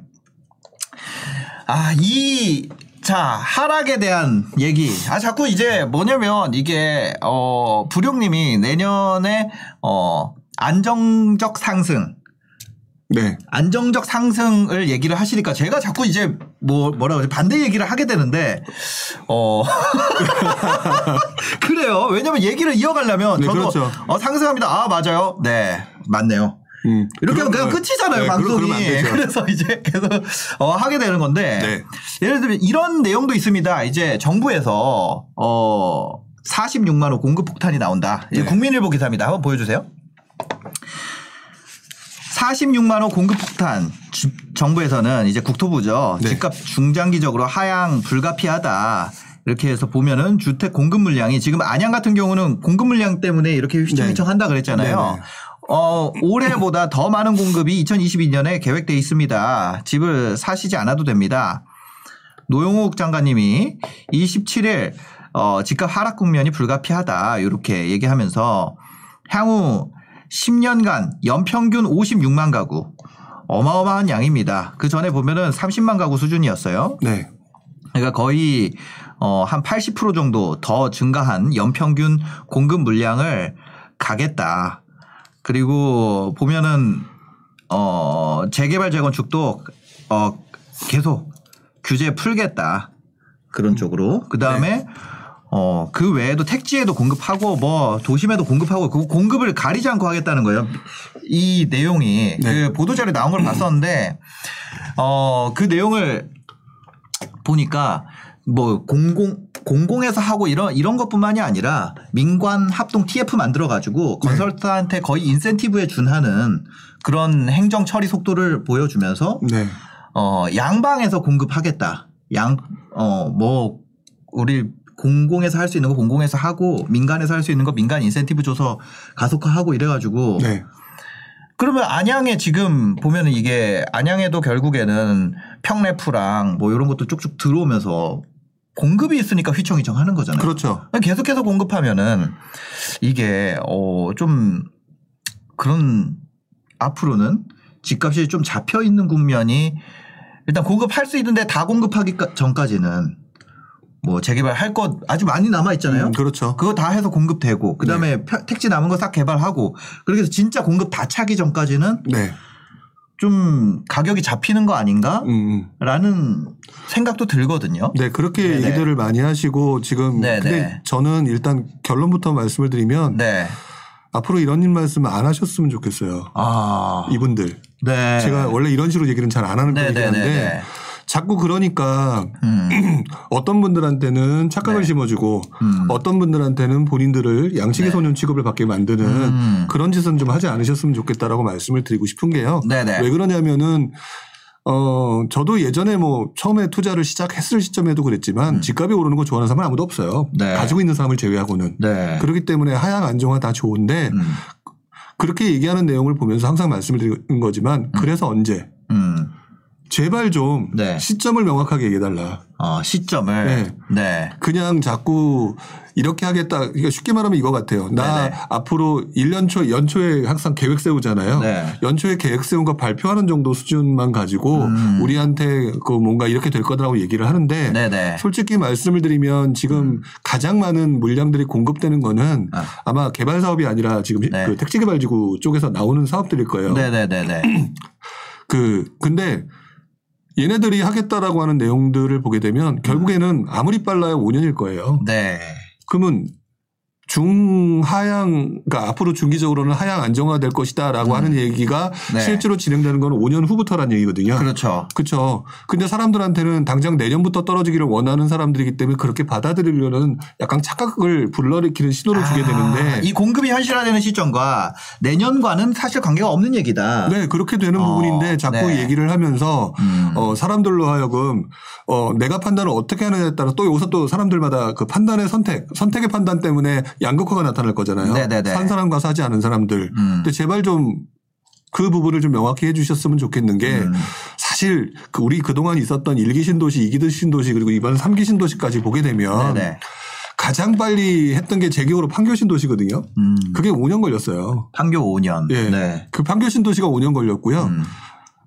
아, 이, 자, 하락에 대한 얘기. 아, 자꾸 이제 뭐냐면 이게, 어, 부룡님이 내년에, 어, 안정적 상승, 네. 안정적 상승을 얘기를 하시니까 제가 자꾸 이제 뭐, 뭐라 그러지, 반대 얘기를 하게 되는데, 어, 그래요. 왜냐면 얘기를 이어가려면 네, 저도, 그렇죠. 어, 상승합니다. 아, 맞아요. 네, 맞네요. 음. 이렇게 하면 그냥 끝이잖아요, 네, 방송이. 그래서 이제 계속 어, 하게 되는 건데. 네. 예를 들면 이런 내용도 있습니다. 이제 정부에서 어 46만 호 공급 폭탄이 나온다. 네. 국민일보 기사입니다. 한번 보여주세요. 46만 호 공급 폭탄 주- 정부에서는 이제 국토부죠. 네. 집값 중장기적으로 하향 불가피하다. 이렇게 해서 보면은 주택 공급 물량이 지금 안양 같은 경우는 공급 물량 때문에 이렇게 휘청휘청 한다 그랬잖아요. 네, 네. 어, 올해보다 더 많은 공급이 2022년에 계획돼 있습니다. 집을 사시지 않아도 됩니다. 노영욱 장관님이 27일 어, 집값 하락 국면이 불가피하다 이렇게 얘기하면서 향후 10년간 연평균 56만 가구. 어마어마한 양입니다. 그 전에 보면은 30만 가구 수준이었어요. 네. 그러니까 거의 어, 한 80% 정도 더 증가한 연평균 공급 물량을 가겠다. 그리고 보면은 어, 재개발 재건축도 어, 계속 규제 풀겠다. 그런 쪽으로. 그 다음에 어, 그 외에도 택지에도 공급하고 뭐 도심에도 공급하고 그 공급을 가리지 않고 하겠다는 거예요. 이 내용이 네. 그 보도 자료 나온 걸 봤었는데 어, 그 내용을 보니까 뭐 공공 공공에서 하고 이런 이런 것뿐만이 아니라 민관 합동 TF 만들어 가지고 건설사한테 거의 인센티브에 준하는 그런 행정 처리 속도를 보여주면서 네. 어 양방에서 공급하겠다. 양 어 뭐 우리 공공에서 할 수 있는 거 공공에서 하고 민간에서 할 수 있는 거 민간 인센티브 줘서 가속화하고 이래 가지고 네. 그러면 안양에 지금 보면은 이게 안양에도 결국에는 평래프랑 뭐 이런 것도 쭉쭉 들어오면서 공급이 있으니까 휘청휘청 하는 거잖아요. 그렇죠. 계속해서 공급하면은 이게 어 좀 그런 앞으로는 집값이 좀 잡혀 있는 국면이 일단 공급할 수 있는데 다 공급하기 전까지는 뭐 재개발 할 것 아주 많이 남아 있잖아요. 음, 그렇죠. 그거 다 해서 공급되고 그다음에 펴- 택지 남은 거 싹 개발하고 그렇게 해서 진짜 공급 다 차기 전까지는 네. 좀 가격이 잡히는 거 아닌가라는 음, 음. 생각도 들거든요. 네, 그렇게 네네. 얘기들을 많이 하시고 지금 네네. 근데 저는 일단 결론부터 말씀을 드리면 네. 앞으로 이런 일 말씀 안 하셨으면 좋겠어요. 아. 이분들. 네. 제가 원래 이런 식으로 얘기는 잘 안 하는 편이긴 한데 네네네. 자꾸 그러니까 음. 어떤 분들한테는 착각을 네. 심어주고 음. 어떤 분들한테는 본인들을 양식의 네. 소년 취급을 받게 만드는 음. 그런 짓은 좀 하지 않으셨으면 좋겠다라고 말씀을 드리고 싶은 게요. 네네. 왜 그러냐면은 어 저도 예전에 뭐 처음에 투자를 시작했을 시점에도 그랬지만 집값이 오르는 거 좋아하는 사람은 아무도 없어요. 음. 네. 가지고 있는 사람을 제외하고는. 네. 그렇기 때문에 하향 안정화 다 좋은데 음. 그렇게 얘기하는 내용을 보면서 항상 말씀을 드리는 거지만 그래서 언제 음. 제발 좀 네. 시점을 명확하게 얘기해달라. 어, 시점을 네. 네. 그냥 자꾸 이렇게 하겠다. 그러니까 쉽게 말하면 이거 같아요. 나 네네. 앞으로 1년 초, 연초에 항상 계획 세우잖아요. 네. 연초에 계획 세운 거 발표하는 정도 수준만 가지고 음. 우리한테 그 뭔가 이렇게 될 거라고 얘기를 하는데 네네. 솔직히 말씀을 드리면 지금 가장 많은 물량들이 공급되는 거는 아. 아마 개발 사업이 아니라 지금 네. 그 택지개발지구 쪽에서 나오는 사업들일 거예요. 네네네네. 그 근데 얘네들이 하겠다라고 하는 내용들을 보게 되면 결국에는 아무리 빨라야 5년일 거예요. 네. 그러면 중하향, 그러니까 앞으로 중기적으로는 하향 안정화될 것이다라고 하는 얘기가 네. 실제로 진행되는 건 5년 후부터란 얘기거든요. 그렇죠. 그렇죠. 근데 사람들한테는 당장 내년부터 떨어지기를 원하는 사람들이기 때문에 그렇게 받아들이려는 약간 착각을 불러일으키는 신호를 주게 아, 되는데 이 공급이 현실화되는 시점과 내년과는 사실 관계가 없는 얘기다. 네, 그렇게 되는 어, 부분인데 자꾸 네. 얘기를 하면서 음. 어, 사람들로 하여금 어, 내가 판단을 어떻게 하느냐에 따라 또 여기서 또 사람들마다 그 판단의 선택, 선택의 판단 때문에 양극화가 나타날 거잖아요. 네네네. 산 사람과 사지 않은 사람들. 음. 근데 제발 좀 그 부분을 좀 명확히 해 주셨으면 좋겠는 게 음. 사실 그 우리 그동안 있었던 일기 신도시, 이기 신도시 그리고 이번 삼기 신도시까지 보게 되면 네네. 가장 빨리 했던 게 제 기억으로 판교 신도시거든요. 음. 그게 5년 걸렸어요. 판교 5년. 예. 네. 그 판교 신도시가 5년 걸렸고요. 음.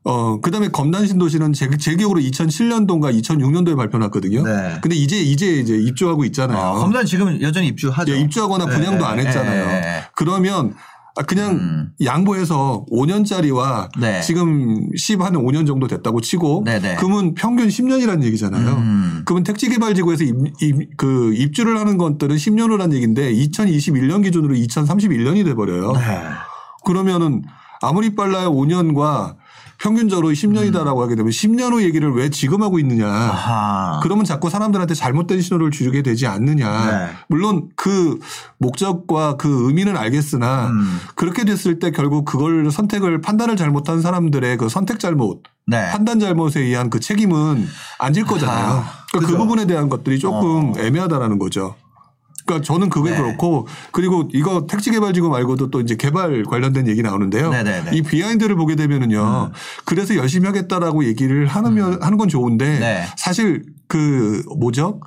어, 그 다음에 검단 신도시는 제, 제 기억으로 2007년도인가 2006년도에 발표 났거든요. 네. 근데 이제, 이제, 이제 입주하고 있잖아요. 어, 검단 지금 여전히 입주하죠. 예, 입주하거나 분양도 네, 안 했잖아요. 네, 네. 그러면 아, 그냥 음. 양보해서 5년짜리와 네. 지금 10한 5년 정도 됐다고 치고 네, 네. 그러면 평균 10년이라는 얘기잖아요. 음. 그러면 택지개발지구에서 입, 입- 그 입주를 하는 것들은 10년 후란 얘기인데 2021년 기준으로 2031년이 돼버려요. 네. 그러면은 아무리 빨라야 5년과 평균적으로 10년이다라고 하게 되면 10년 후 얘기를 왜 지금 하고 있느냐. 음. 아하. 그러면 자꾸 사람들한테 잘못된 신호를 주게 되지 않느냐. 네. 물론 그 목적과 그 의미는 알겠으나 음. 그렇게 됐을 때 결국 그걸 선택을 판단을 잘못한 사람들의 그 선택 잘못, 네. 판단 잘못에 의한 그 책임은 안 질 거잖아요. 아, 그러니까 그. 부분에 대한 것들이 조금 어. 애매하다라는 거죠. 그러니까 저는 그게 네. 그렇고 그리고 이거 택지 개발지구 말고도 또 이제 개발 관련된 얘기 나오는데요. 네네네. 이 비하인드를 보게 되면은요. 그래서 열심히 하겠다라고 얘기를 하면 하는 건 좋은데 네. 사실 그 뭐죠?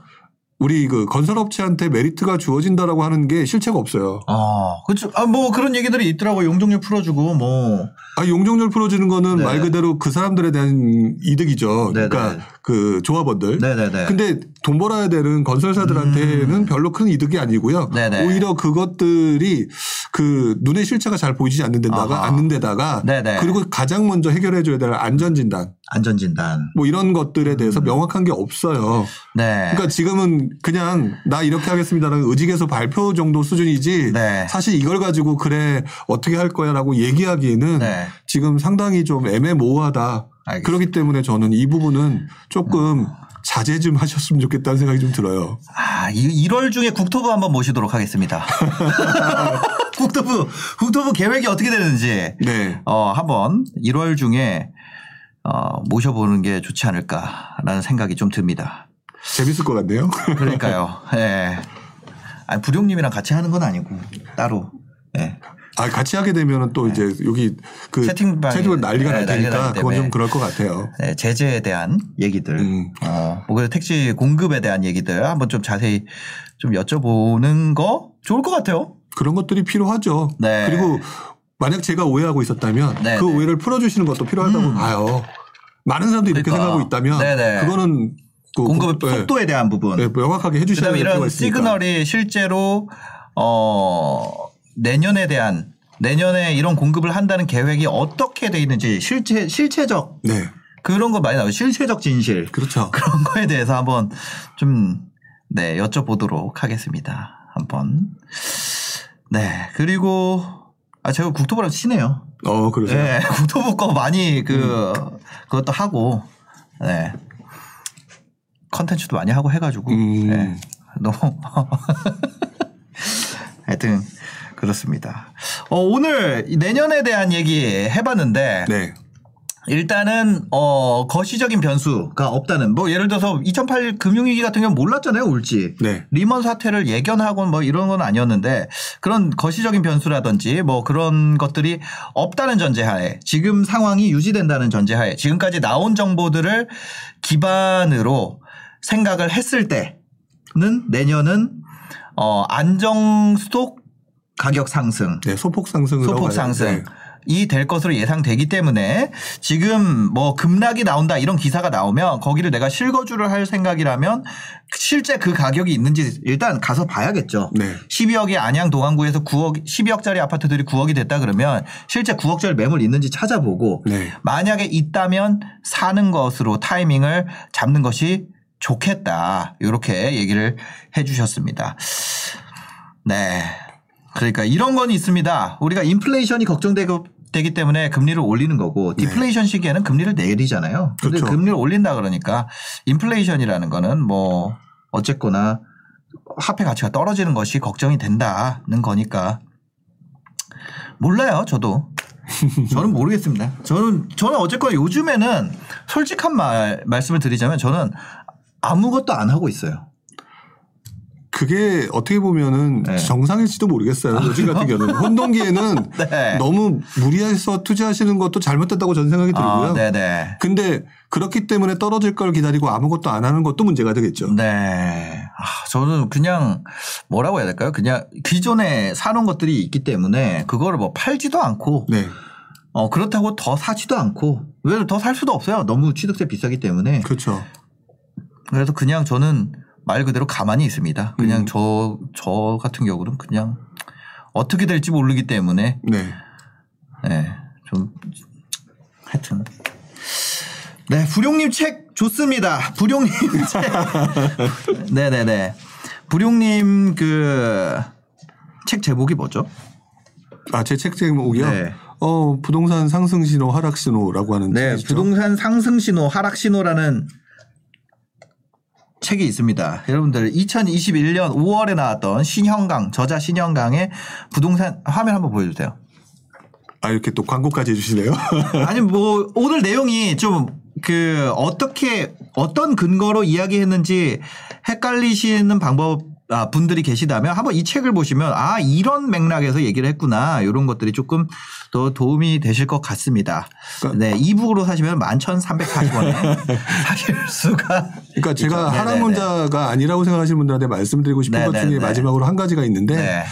우리 그 건설업체한테 메리트가 주어진다라고 하는 게 실체가 없어요. 아, 그렇죠. 아, 뭐 그런 얘기들이 있더라고. 용적률 풀어주고 뭐. 아, 용적률 풀어주는 거는 네. 말 그대로 그 사람들에 대한 이득이죠. 네, 그러니까 네. 그 조합원들. 네네네. 근데 돈 벌어야 되는 건설사들한테는 별로 큰 이득이 아니고요. 음. 네네. 오히려 그것들이 그 눈의 실체가 잘 보이지 않는 데다가 아하. 않는 데다가 네네. 그리고 가장 먼저 해결해 줘야 될 안전 진단 안전 진단. 뭐 이런 것들에 대해서 명확한 게 없어요. 음. 네. 그러니까 지금은 그냥 나 이렇게 하겠습니다라는 의직에서 발표 정도 수준이지 네. 사실 이걸 가지고 그래 어떻게 할 거야라고 얘기하기에는 네. 지금 상당히 좀 애매모호하다. 알겠습니다. 그렇기 때문에 저는 이 부분은 조금 자제 좀 하셨으면 좋겠다는 생각이 좀 들어요. 아, 이 1월 중에 국토부 한번 모시도록 하겠습니다. 국토부, 국토부 계획이 어떻게 되는지, 네. 어, 한번 1월 중에, 어, 모셔보는 게 좋지 않을까라는 생각이 좀 듭니다. 재밌을 것 같네요. 그러니까요. 예. 아니, 부룡님이랑 같이 하는 건 아니고, 따로. 예. 아, 같이 하게 되면은 또 이제 여기 그 채팅방에 채팅은 난리가 네, 날 난리가 테니까 그건. 좀 그럴 것 같아요. 네, 제재에 대한 얘기들, 음. 어, 뭐 그래도 택시 공급에 대한 얘기들 한번 좀 자세히 좀 여쭤보는 거 좋을 것 같아요. 그런 것들이 필요하죠. 네. 그리고 만약 제가 오해하고 있었다면 네, 그 네. 오해를 풀어주시는 것도 필요하다고 봐요. 많은 사람들이 이렇게 그러니까. 생각하고 있다면 네네. 그거는 그 공급 네, 속도에 대한 부분. 네, 명확하게 해주셔야 그다음에 될 필요가 이런. 시그널이 실제로 어 내년에 대한 내년에 이런 공급을 한다는 계획이 어떻게 돼 있는지 실체 실체적 네, 그런 거 많이 나와요. 실체적 진실 그렇죠. 그런 거에 대해서 한번 좀 네, 여쭤보도록 하겠습니다. 한번. 네. 그리고 아 제가 국토부랑 친해요. 어, 그러세요. 네. 국토부 거 많이 그 그것도 하고 네. 컨텐츠도 많이 하고 해가지고 음. 네. 너무 하여튼 그렇습니다. 어, 오늘 이 내년에 대한 얘기 해봤는데 네. 일단은 어 거시적인 변수가 없다는 뭐 예를 들어서 2008 금융위기 같은 경우는 몰랐잖아요 올지 네. 리먼 사태를 예견하고 뭐 이런 건 아니었는데 그런 거시적인 변수라든지 뭐 그런 것들이 없다는 전제하에 지금 상황이 유지된다는 전제하에 지금까지 나온 정보들을 기반으로 생각을 했을 때는 내년은 어 안정 수독 가격 상승 네, 소폭 상승을 소폭 상승. 네. 이될 것으로 예상되기 때문에 지금 뭐 급락이 나온다 이런 기사가 나오면 거기를 내가 실거주를 할 생각이라면 실제 그 가격이 있는지 일단 가서 봐야겠죠. 네. 12억이 안양 도강구에서 9억 12억짜리 아파트들이 9억이 됐다 그러면 실제 9억짜리 매물 있는지 찾아보고 네. 만약에 있다면 사는 것으로 타이밍을 잡는 것이 좋겠다. 이렇게 얘기를 해 주셨습니다. 네. 그러니까 이런 건 있습니다. 우리가 인플레이션이 걱정되고 되기 때문에 금리를 올리는 거고 디플레이션 시기에는 금리를 내리잖아요. 근데 그렇죠. 금리를 올린다 그러니까 인플레이션이라는 거는 뭐 어쨌거나 화폐 가치가 떨어지는 것이 걱정이 된다는 거니까 몰라요, 저도. 저는 모르겠습니다. 저는 저는 어쨌거나 요즘에는 솔직한 말 말씀을 드리자면 저는 아무것도 안 하고 있어요. 그게 어떻게 보면은 네. 정상일지도 모르겠어요. 요즘 같은 경우는 혼동기에는 네. 너무 무리해서 투자하시는 것도 잘못됐다고 저는 생각이 들고요. 아, 네네. 근데 그렇기 때문에 떨어질 걸 기다리고 아무것도 안 하는 것도 문제가 되겠죠. 네. 아, 저는 그냥 뭐라고 해야 될까요? 그냥 기존에 사놓은 것들이 있기 때문에 그거를 뭐 팔지도 않고 네. 어, 그렇다고 더 사지도 않고 왜 더 살 수도 없어요. 너무 취득세 비싸기 때문에. 그렇죠. 그래서 그냥 저는 말 그대로 가만히 있습니다. 그냥 음. 저, 저 같은 경우는 그냥 어떻게 될지 모르기 때문에 네. 네, 좀 하여튼 네, 불용님 책 좋습니다. 불용님 책. 네 네네. 불용님 그 책 제목이 뭐죠? 아, 제 책 제목이요? 네. 어, 부동산 상승 신호, 하락 신호라고 하는 네. 부동산 상승 신호, 하락 신호라는 책이 있습니다. 여러분들 2021년 5월에 나왔던 신형강 저자 신형강의 부동산 화면 한번 보여주세요. 아, 이렇게 또 광고까지 해주시네요. 아니 뭐 오늘 내용이 좀 그 어떻게 어떤 근거로 이야기했는지 헷갈리시는 방법 아, 분들이 계시다면 한번 이 책을 보시면 아 이런 맥락에서 얘기를 했구나 이런 것들이 조금 더 도움이 되실 것 같습니다. 그러니까 네 이북으로 사시면 11,340원에 사실 수가 그러니까 제가 네네네. 하락론자가 아니라고 생각하시는 분들한테 말씀드리고 싶은 것 네네네. 중에 마지막으로 한 가지가 있는데 네.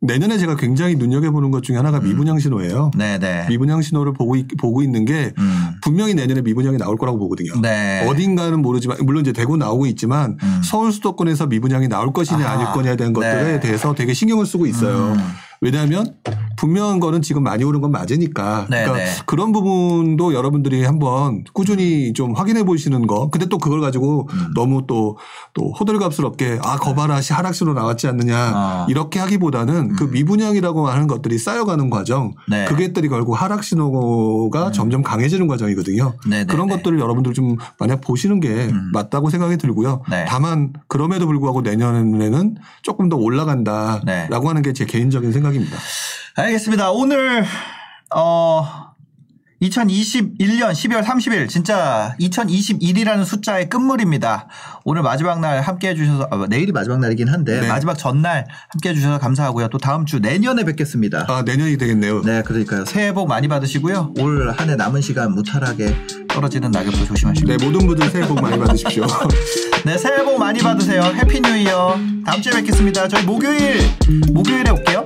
내년에 제가 굉장히 눈여겨보는 것 중에 하나가 미분양 신호예요. 네네. 미분양 신호를 보고, 있, 보고 있는 게 음. 분명히 내년에 미분양이 나올 거라고 보거든요. 네. 어딘가는 모르지만 물론 이제 대구 나오고 있지만 음. 서울 수도권에서 미분양이 나올 것이냐 아하. 아닐 거냐에 대한 것들에 네. 대해서 되게 신경을 쓰고 있어요. 음. 왜냐하면 분명한 거는 지금 많이 오른 건 맞으니까. 네, 그러니까 네. 그런 부분도 여러분들이 한번 꾸준히 좀 확인해 보시는 거. 근데 또 그걸 가지고 음. 너무 또, 또 호들갑스럽게 아, 거봐라 시 하락신호 나왔지 않느냐. 어. 이렇게 하기보다는 그 미분양이라고 하는 것들이 쌓여가는 과정. 네. 그게들이 결국 하락신호가 점점 강해지는 과정이거든요. 네, 네, 그런 네. 것들을 여러분들 좀 만약 보시는 게 음. 맞다고 생각이 들고요. 네. 다만 그럼에도 불구하고 내년에는 조금 더 올라간다라고 네. 하는 게 제 개인적인 생각입니다. 알겠습니다. 오늘 어 2021년 12월 30일 진짜 2021이라는 숫자의 끝물입니다. 오늘 마지막 날 함께 해주셔서 아, 내일이 마지막 날이긴 한데 네. 마지막 전날 함께 해주셔서 감사하고요. 또 다음 주 내년에 뵙겠습니다. 아 내년이 되겠네요. 네, 그러니까요. 새해 복 많이 받으시고요. 올 한 해 남은 시간 무탈하게 떨어지는 낙엽도 조심하시고. 네 모든 분들 새해 복 많이 받으십시오. 네, 새해 복 많이 받으세요. Happy New Year. 다음 주에 뵙겠습니다. 저희 목요일 목요일에 올게요.